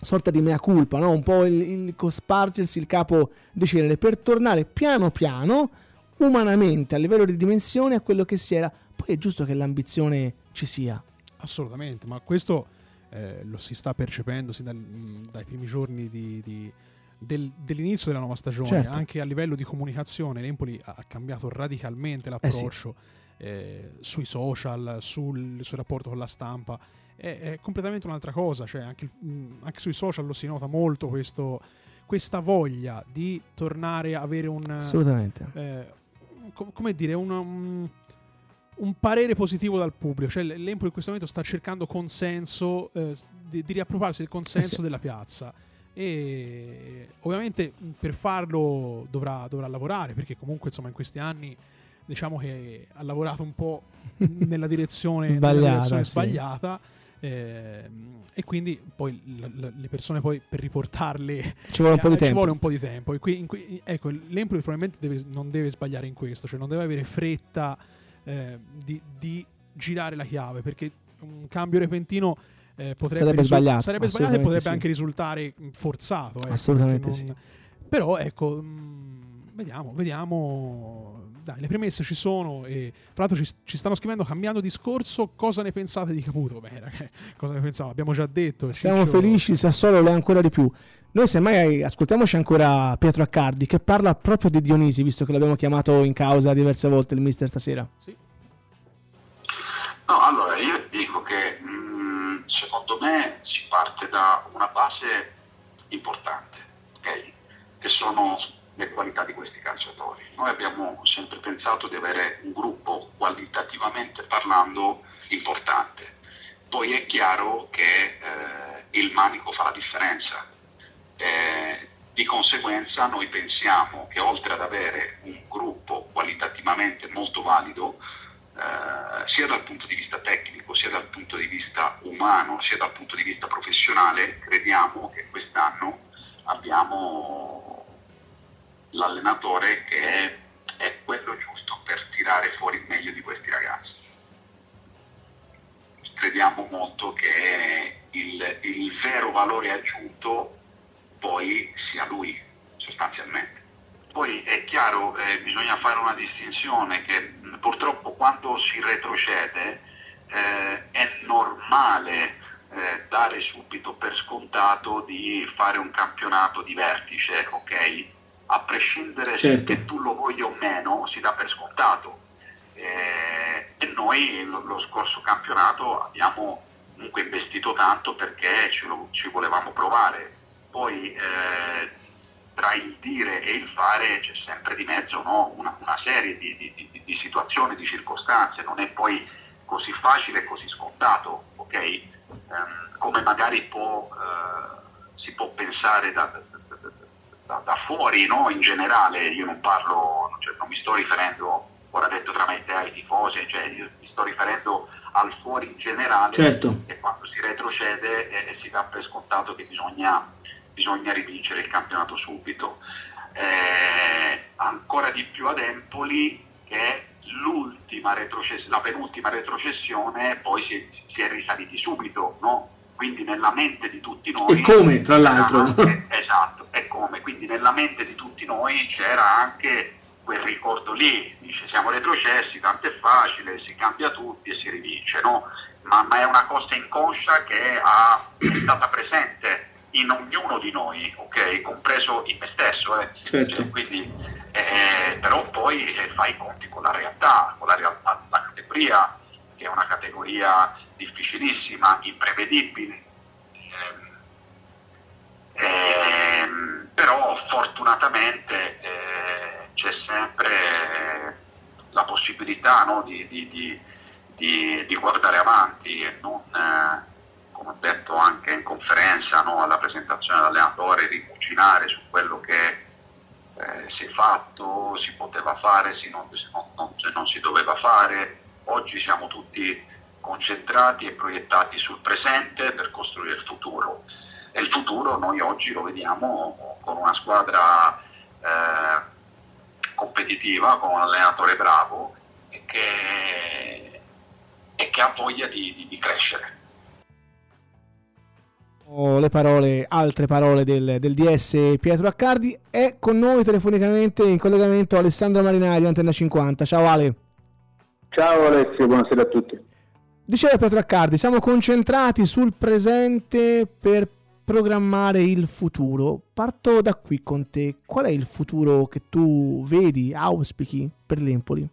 sorta di mea culpa, no? un po' il, il cospargersi il capo di cenere per tornare piano piano, umanamente, a livello di dimensione, a quello che si era. Poi è giusto che l'ambizione ci sia. Assolutamente, ma questo eh, lo si sta percependo sin dal, dai primi giorni di, di, del, dell'inizio della nuova stagione, certo. anche a livello di comunicazione. L'Empoli ha cambiato radicalmente l'approccio eh sì. eh, sui social, sul, sul rapporto con la stampa è, è completamente un'altra cosa, cioè anche, anche, sui social lo si nota molto questo, questa voglia di tornare a avere un... Assolutamente. Eh, com- come dire, un, un, un, parere positivo dal pubblico, cioè l'Empoli in questo momento sta cercando consenso, eh, di, di, riappropriarsi del consenso eh sì. della piazza e ovviamente per farlo dovrà, dovrà lavorare perché comunque insomma in questi anni diciamo che ha lavorato un po' nella direzione sbagliata, nella direzione sì. sbagliata eh, e quindi poi l- l- le persone poi per riportarle ci vuole un po' di tempo. Un po' di tempo. E qui, qui, ecco, l'Empoli probabilmente deve, non deve sbagliare in questo, cioè non deve avere fretta eh, di, di, girare la chiave perché un cambio repentino eh, potrebbe sarebbe risu- sbagliato, sarebbe sbagliato e potrebbe sì. anche risultare forzato. Ecco, assolutamente non... sì. Però ecco, mh, vediamo, vediamo dai, le premesse ci sono e tra l'altro ci, ci, stanno scrivendo cambiando discorso cosa ne pensate di Caputo beh ragazzi, cosa ne pensavo abbiamo già detto siamo Ciccio... felici il Sassuolo lo è ancora di più noi semmai ascoltiamoci ancora Pietro Accardi che parla proprio di Dionisi visto che l'abbiamo chiamato in causa diverse volte il mister stasera sì. no allora io dico che mh, secondo me si parte da una base importante ok che sono le qualità di questi calciatori. Noi abbiamo sempre pensato di avere un gruppo qualitativamente parlando importante. Poi è chiaro che eh, il manico fa la differenza. Eh, di conseguenza noi pensiamo che oltre ad avere un gruppo qualitativamente molto valido, eh, sia dal punto di vista tecnico, sia dal punto di vista umano, sia dal punto di vista professionale, crediamo che quest'anno abbiamo l'allenatore che è, è, quello giusto per tirare fuori il meglio di questi ragazzi. Crediamo molto che il, il vero valore aggiunto poi sia lui, sostanzialmente. Poi è chiaro, eh, bisogna fare una distinzione che purtroppo quando si retrocede eh, è normale eh, dare subito per scontato di fare un campionato di vertice, ok? a prescindere certo. che tu lo voglia o meno, si dà per scontato. Eh, e noi lo, lo, scorso campionato abbiamo comunque investito tanto perché ci, lo, ci volevamo provare. Poi eh, tra il dire e il fare c'è sempre di mezzo no? una, una, serie di, di, di, di, situazioni, di circostanze, non è poi così facile e così scontato, ok? Um, come magari può, uh, si può pensare da, da, da fuori, no? in generale, io non parlo, cioè, non mi sto riferendo, ora detto tra me e te ai tifosi, cioè, io mi sto sto riferendo al fuori in generale, certo. e quando si retrocede eh, si dà per scontato che bisogna, bisogna rivincere il campionato subito. Eh, ancora di più ad Empoli che l'ultima retrocessione, la penultima retrocessione poi si, si è risaliti subito, no? quindi nella mente di tutti noi... E come, tra l'altro? Anche, esatto, e come, quindi nella mente di tutti noi c'era anche quel ricordo lì, dice siamo retrocessi, tanto è facile, si cambia tutti e si rivince, no? ma, ma, è una cosa inconscia che ha, è stata presente in ognuno di noi, ok? compreso in me stesso, eh? certo. cioè, quindi, eh, però poi eh, fai i conti con la realtà, con la realtà, la categoria, che è una categoria difficilissima, imprevedibile. Eh, ehm, però fortunatamente eh, c'è sempre la possibilità no, di, di, di, di, guardare avanti e non, eh, ho detto anche in conferenza, no, alla presentazione dell'allenatore, rimucinare su quello che eh, si è fatto, si poteva fare, si non, non, non, non si doveva fare. Oggi siamo tutti concentrati e proiettati sul presente per costruire il futuro. E il futuro noi oggi lo vediamo con una squadra eh, competitiva, con un allenatore bravo e che, e che ha voglia di, di, di crescere le parole, altre parole del, del, DS Pietro Accardi. È con noi telefonicamente in collegamento Alessandro Marinari, Antenna 50. Ciao Ale. Ciao Alessio, buonasera a tutti. Diceva Pietro Accardi, siamo concentrati sul presente per programmare il futuro. Parto da qui con te. Qual è il futuro che tu vedi, auspichi per l'Empoli?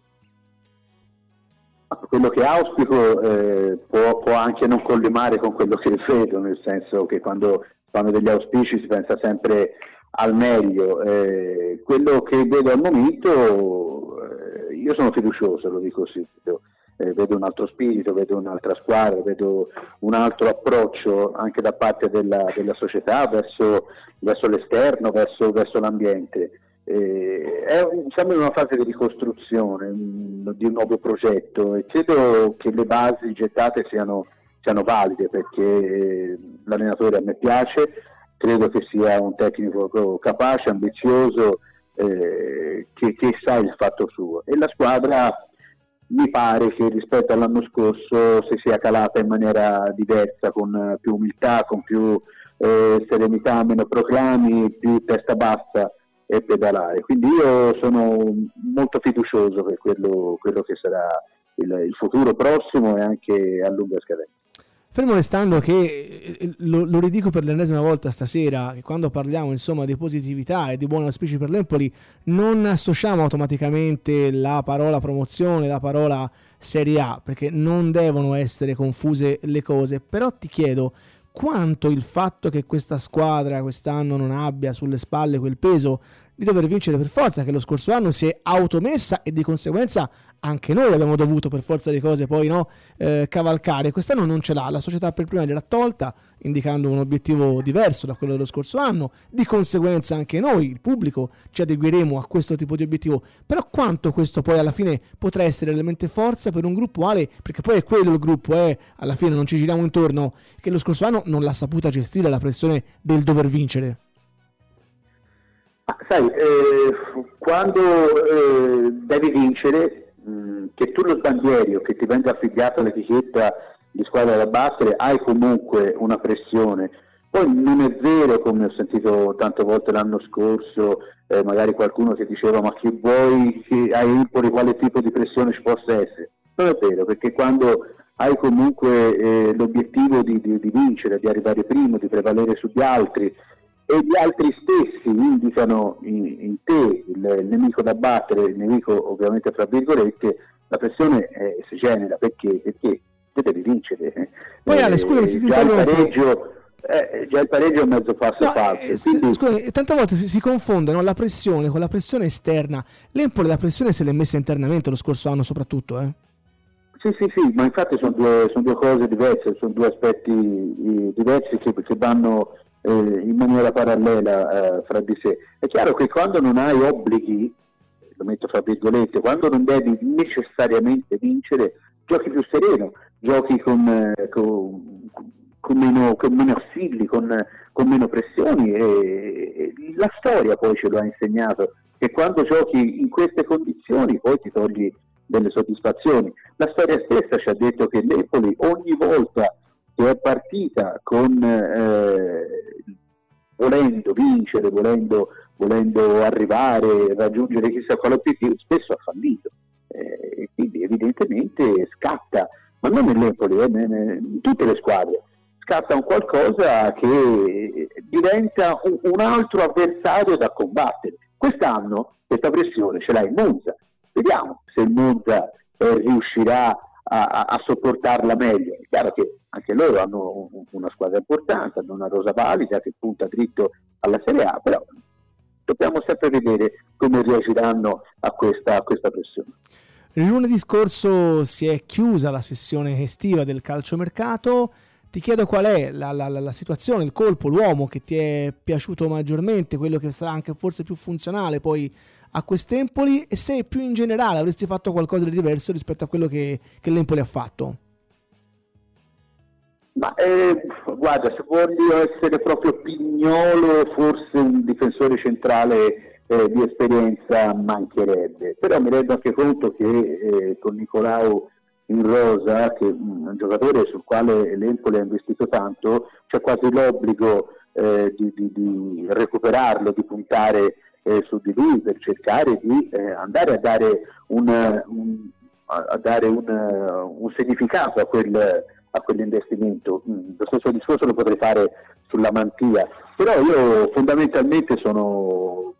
Quello che auspico eh, può, può, anche non collimare con quello che vedo, nel senso che quando fanno degli auspici si pensa sempre al meglio. Eh, quello che vedo al momento, eh, io sono fiducioso, lo dico subito eh, vedo un altro spirito, vedo un'altra squadra, vedo un altro approccio anche da parte della, della società verso, verso l'esterno, verso, verso l'ambiente. Eh, un, siamo in una fase di ricostruzione un, di un nuovo progetto e credo che le basi gettate siano, siano valide perché eh, l'allenatore a me piace, credo che sia un tecnico capace, ambizioso, eh, che, che, sa il fatto suo. E la squadra mi pare che rispetto all'anno scorso si sia calata in maniera diversa, con più umiltà, con più eh, serenità, meno proclami, più testa bassa e pedalare. Quindi io sono molto fiducioso per quello, quello che sarà il, il futuro prossimo e anche a lunga scadenza. Fermo restando che, eh, lo, lo, ridico per l'ennesima volta stasera, che quando parliamo insomma di positività e di buoni auspici per l'Empoli non associamo automaticamente la parola promozione, la parola Serie A, perché non devono essere confuse le cose, però ti chiedo quanto il fatto che questa squadra quest'anno non abbia sulle spalle quel peso di dover vincere per forza, che lo scorso anno si è automessa e di conseguenza anche noi abbiamo dovuto per forza di cose poi no, eh, cavalcare. Quest'anno non ce l'ha, la società per prima gliel'ha tolta, indicando un obiettivo diverso da quello dello scorso anno. Di conseguenza anche noi, il pubblico, ci adegueremo a questo tipo di obiettivo. Però quanto questo poi alla fine potrà essere realmente forza per un gruppo Ale, perché poi è quello il gruppo, eh, alla fine non ci giriamo intorno, che lo scorso anno non l'ha saputa gestire la pressione del dover vincere. Ah, sai, eh, quando eh, devi vincere, mm, che tu lo sbandieri o che ti venga affibbiata l'etichetta di squadra da battere, hai comunque una pressione. Poi non è vero, come ho sentito tante volte l'anno scorso, eh, magari qualcuno che diceva ma chi vuoi che hai Empoli quale tipo di pressione ci possa essere. Non è vero, perché quando hai comunque eh, l'obiettivo di, di, di vincere, di arrivare primo, di prevalere sugli altri, e gli altri stessi indicano in, in te il, il, nemico da battere, il nemico ovviamente fra virgolette, la pressione eh, si genera perché? Perché te devi vincere. Poi Ale, scusami, eh, già il pareggio eh, già il pareggio è un mezzo passo no, falso. Eh, quindi... Scusami, tante volte si, si confondono la pressione con la pressione esterna. L'Empoli la pressione se l'è messa internamente lo scorso anno soprattutto, eh? Sì, sì, sì, ma infatti sono due, sono due cose diverse, sono due aspetti eh, diversi che, che vanno eh, in maniera parallela eh, fra di sé. È chiaro che quando non hai obblighi, lo metto fra virgolette, quando non devi necessariamente vincere, giochi più sereno, giochi con, eh, con, con, meno, con meno, assilli, con, meno pressioni e, e, la storia poi ce lo ha insegnato che quando giochi in queste condizioni poi ti togli delle soddisfazioni. La storia stessa ci ha detto che l'Empoli ogni volta che è partita con, eh, volendo vincere, volendo, volendo, arrivare, raggiungere chissà quale obiettivo, spesso ha fallito. Eh, quindi evidentemente scatta, ma non nell'Empoli, eh, in tutte le squadre, scatta un qualcosa che diventa un, un altro avversario da combattere. Quest'anno questa pressione ce l'ha il Monza, vediamo se il Monza eh, riuscirà a, a, sopportarla meglio. È chiaro che anche loro hanno una squadra importante, hanno una rosa valida che punta dritto alla Serie A, però dobbiamo sempre vedere come reagiranno a questa, a questa pressione. Lunedì scorso si è chiusa la sessione estiva del calciomercato. Ti chiedo qual è la, la, la, situazione, il colpo, l'uomo che ti è piaciuto maggiormente, quello che sarà anche forse più funzionale poi a quest'Empoli e se più in generale avresti fatto qualcosa di diverso rispetto a quello che, che l'Empoli ha fatto. Ma eh, guarda, se voglio essere proprio pignolo, forse un difensore centrale eh, di esperienza mancherebbe, però mi rendo anche conto che eh, con Nicolau in rosa, che è un giocatore sul quale l'Empoli ha investito tanto, c'è quasi l'obbligo eh, di, di, di, recuperarlo, di puntare eh, su di lui per cercare di eh, andare a dare un, un, a dare un, un significato a, quel, a quell'investimento. Mm, lo stesso discorso lo potrei fare sulla mantia, però io fondamentalmente sono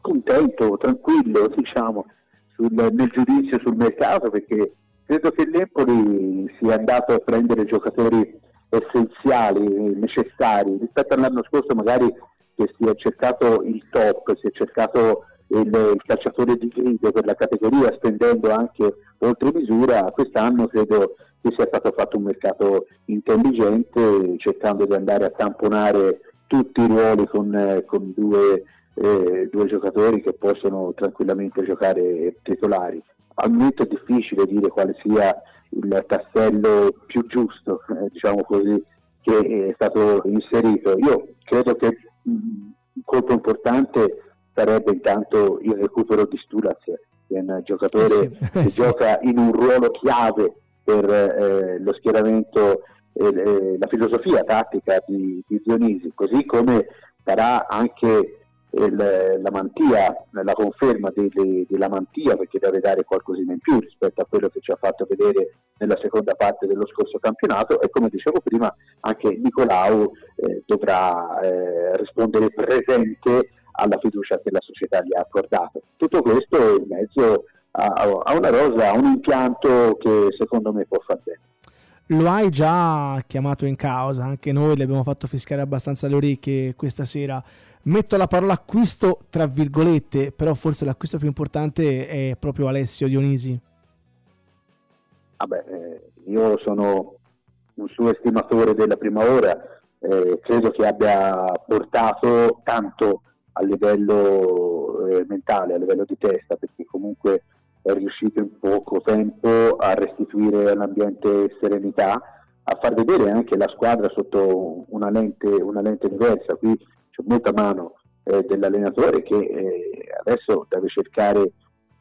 contento, tranquillo, diciamo, sul, nel giudizio sul mercato perché credo che l'Empoli sia andato a prendere giocatori essenziali, necessari, rispetto all'anno scorso magari che si è cercato il top, si è cercato il, il calciatore di grido per la categoria spendendo anche oltre misura, quest'anno credo che sia stato fatto un mercato intelligente cercando di andare a tamponare tutti i ruoli con, con due, eh, due, giocatori che possono tranquillamente giocare titolari. Al momento è difficile dire quale sia il tassello più giusto, eh, diciamo così, che è stato inserito. Io credo che un colpo importante sarebbe intanto il recupero di Stulaz, che è un giocatore sì, che sì. gioca in un ruolo chiave per eh, lo schieramento e eh, la filosofia tattica di, di Dionisi, così come sarà anche il, la mantia, la conferma della mantia perché deve dare qualcosina in più rispetto a quello che ci ha fatto vedere nella seconda parte dello scorso campionato e come dicevo prima anche Nicolau eh, dovrà eh, rispondere presente alla fiducia che la società gli ha accordato. Tutto questo in mezzo a, a una rosa, a un impianto che secondo me può far bene lo hai già chiamato in causa, anche noi le abbiamo fatto fischiare abbastanza le orecchie questa sera. Metto la parola acquisto tra virgolette, però forse l'acquisto più importante è proprio Alessio Dionisi. Vabbè, eh, io sono un suo estimatore della prima ora, eh, credo che abbia portato tanto a livello eh, mentale, a livello di testa, perché comunque è riuscito in poco tempo a restituire all'ambiente serenità, a far vedere anche la squadra sotto una lente, una lente diversa. Qui c'è molta mano eh, dell'allenatore che eh, adesso deve cercare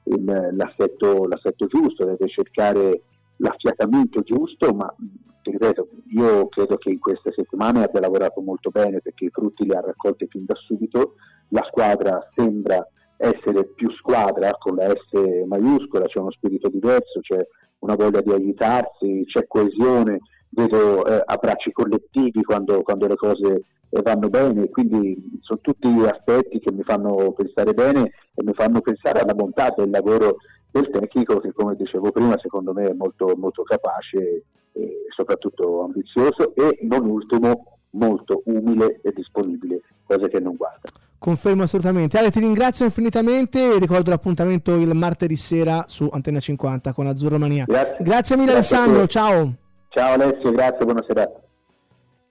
il, l'assetto, l'assetto, giusto, deve cercare l'affiatamento giusto, ma ti ripeto, io credo che in queste settimane abbia lavorato molto bene perché i frutti li ha raccolti fin da subito, la squadra sembra essere più squadra con la S maiuscola, c'è uno spirito diverso, c'è una voglia di aiutarsi, c'è coesione, vedo eh, abbracci collettivi quando, quando le cose eh, vanno bene, quindi sono tutti aspetti che mi fanno pensare bene e mi fanno pensare alla bontà del lavoro del tecnico che come dicevo prima secondo me è molto, molto capace e soprattutto ambizioso e non ultimo molto umile e disponibile, cosa che non guarda. Confermo assolutamente. Ale, ti ringrazio infinitamente e ricordo l'appuntamento il martedì sera su Antenna 50 con Azzurro Mania. Grazie, grazie mille grazie Alessandro, ciao. Ciao Alessio, grazie, buonasera.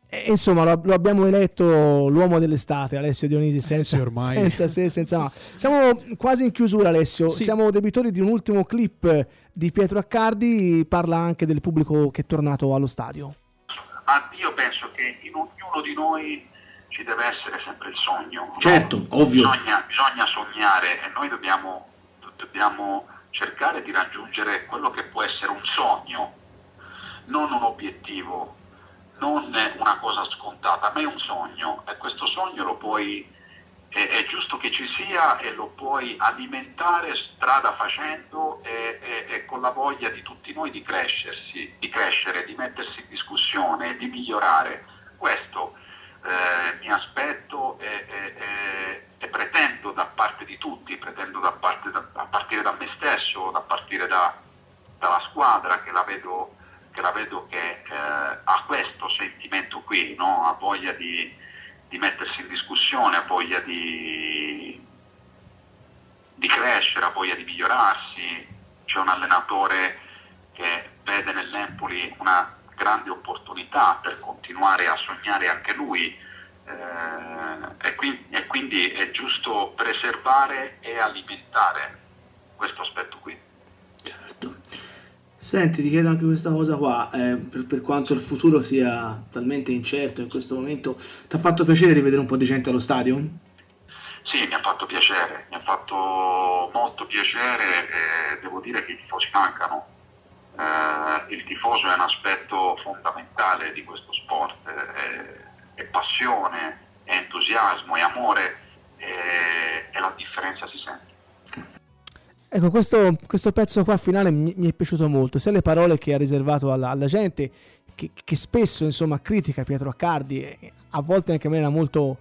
E, insomma, lo, lo, abbiamo eletto l'uomo dell'estate, Alessio Dionisi, eh, senza, eh, ormai... senza se, senza ma. Siamo quasi in chiusura, Alessio. Sì. Siamo debitori di un ultimo clip di Pietro Accardi. Parla anche del pubblico che è tornato allo stadio. Ah, io penso che in ognuno di noi ci deve essere sempre il sogno. Certo, no? ovvio. Bisogna, bisogna, sognare e noi dobbiamo, dobbiamo cercare di raggiungere quello che può essere un sogno, non un obiettivo non una cosa scontata, ma è un sogno e questo sogno lo puoi, è, è giusto che ci sia e lo puoi alimentare strada facendo e, e, e, con la voglia di tutti noi di crescersi, di crescere, di mettersi in discussione, di migliorare. Questo eh, mi aspetto e, e, pretendo da parte di tutti, pretendo da parte, da, a partire da me stesso, da partire da, dalla squadra che la vedo che la vedo che eh, ha questo sentimento qui, no? ha voglia di, di, mettersi in discussione, ha voglia di, di crescere, ha voglia di migliorarsi. C'è un allenatore che vede nell'Empoli una grande opportunità per continuare a sognare anche lui eh, e, quindi, e quindi è giusto preservare e alimentare questo aspetto qui. Senti, ti chiedo anche questa cosa qua, eh, per, per, quanto il futuro sia talmente incerto in questo momento, ti ha fatto piacere rivedere un po' di gente allo stadio? Sì, mi ha fatto piacere, mi ha fatto molto piacere e devo dire che i tifosi mancano. Eh, il tifoso è un aspetto fondamentale di questo sport, è, è passione, è entusiasmo, è amore e, e la differenza si sente. Ecco, questo, questo, pezzo qua finale mi, mi, è piaciuto molto, sia le parole che ha riservato alla, alla gente, che, che, spesso insomma critica Pietro Accardi, a volte anche in maniera molto,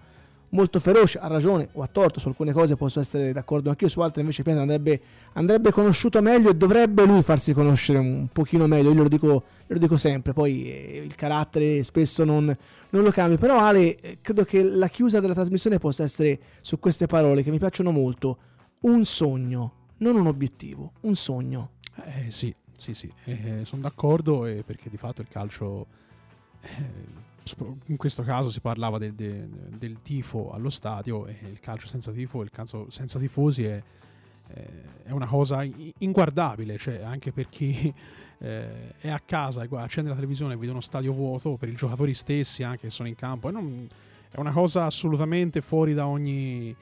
molto feroce, ha ragione o ha torto, su alcune cose posso essere d'accordo anch'io, su altre invece Pietro andrebbe, andrebbe conosciuto meglio e dovrebbe lui farsi conoscere un pochino meglio, io glielo dico, glielo dico sempre, poi eh, il carattere spesso non, non lo cambia, però Ale, eh, credo che la chiusa della trasmissione possa essere su queste parole che mi piacciono molto, un sogno non un obiettivo, un sogno. Eh, sì, sì, sì, eh, sono d'accordo eh, perché di fatto il calcio, eh, in questo caso si parlava del, del, del, tifo allo stadio e il calcio senza tifo, il calcio senza tifosi è, è una cosa inguardabile, cioè anche per chi eh, è a casa e accende la televisione e vede uno stadio vuoto, per i giocatori stessi anche che sono in campo, non, è una cosa assolutamente fuori da ogni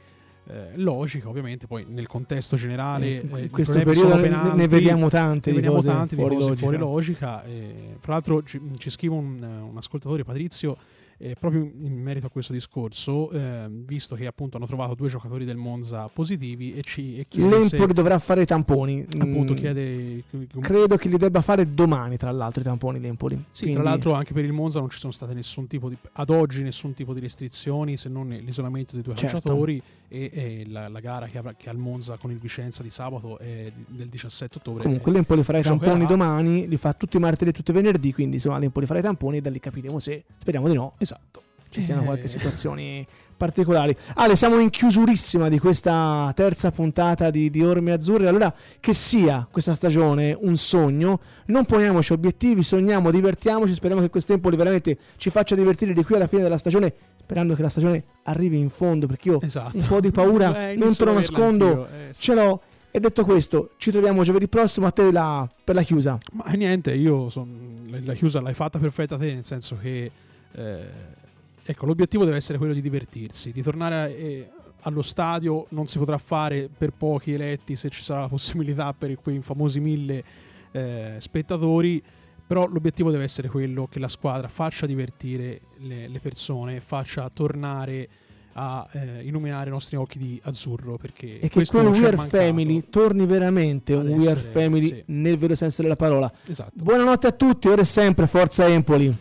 eh, logica, ovviamente, poi nel contesto generale eh, in questo periodo penalti, ne vediamo tante, ne vediamo tante fuori, di cose logica. fuori logica. E, fra l'altro ci, ci scrive un, un ascoltatore Patrizio eh, proprio in merito a questo discorso, eh, visto che appunto hanno trovato due giocatori del Monza positivi e ci e L'Empoli se, dovrà fare i tamponi. Appunto, mm, chiede. Credo che li debba fare domani, tra l'altro, i tamponi l'Empoli. Sì, Quindi... tra l'altro anche per il Monza non ci sono state nessun tipo di. ad oggi nessun tipo di restrizioni se non l'isolamento dei due certo. calciatori e, e la, la, gara che, avrà, che ha il Monza con il Vicenza di sabato è del 17 ottobre. Comunque l'Empoli farà i tamponi domani, li fa tutti martedì e tutti venerdì, quindi insomma l'Empoli farà i tamponi e da lì capiremo se, speriamo di no. Esatto. Ci siano eh... qualche situazioni particolari. Ale, siamo in chiusurissima di questa terza puntata di, di Orme Azzurre. Allora, che sia questa stagione un sogno, non poniamoci obiettivi, sogniamo, divertiamoci. Speriamo che questo tempo veramente ci faccia divertire di qui alla fine della stagione sperando che la stagione arrivi in fondo, perché io esatto. un po' di paura, eh, non te lo nascondo, eh, sì. ce l'ho. E detto questo, ci troviamo giovedì prossimo a te la, per la chiusa. Ma niente, io son, la chiusa l'hai fatta perfetta te, nel senso che eh, ecco, l'obiettivo deve essere quello di divertirsi, di tornare eh, allo stadio non si potrà fare per pochi eletti se ci sarà la possibilità per quei famosi mille eh, spettatori però l'obiettivo deve essere quello che la squadra faccia divertire le, le persone, faccia tornare a eh, illuminare i nostri occhi di azzurro perché e che quel We Are Family torni veramente un We Are Family sì. nel vero senso della parola esatto. buonanotte a tutti ora e sempre Forza Empoli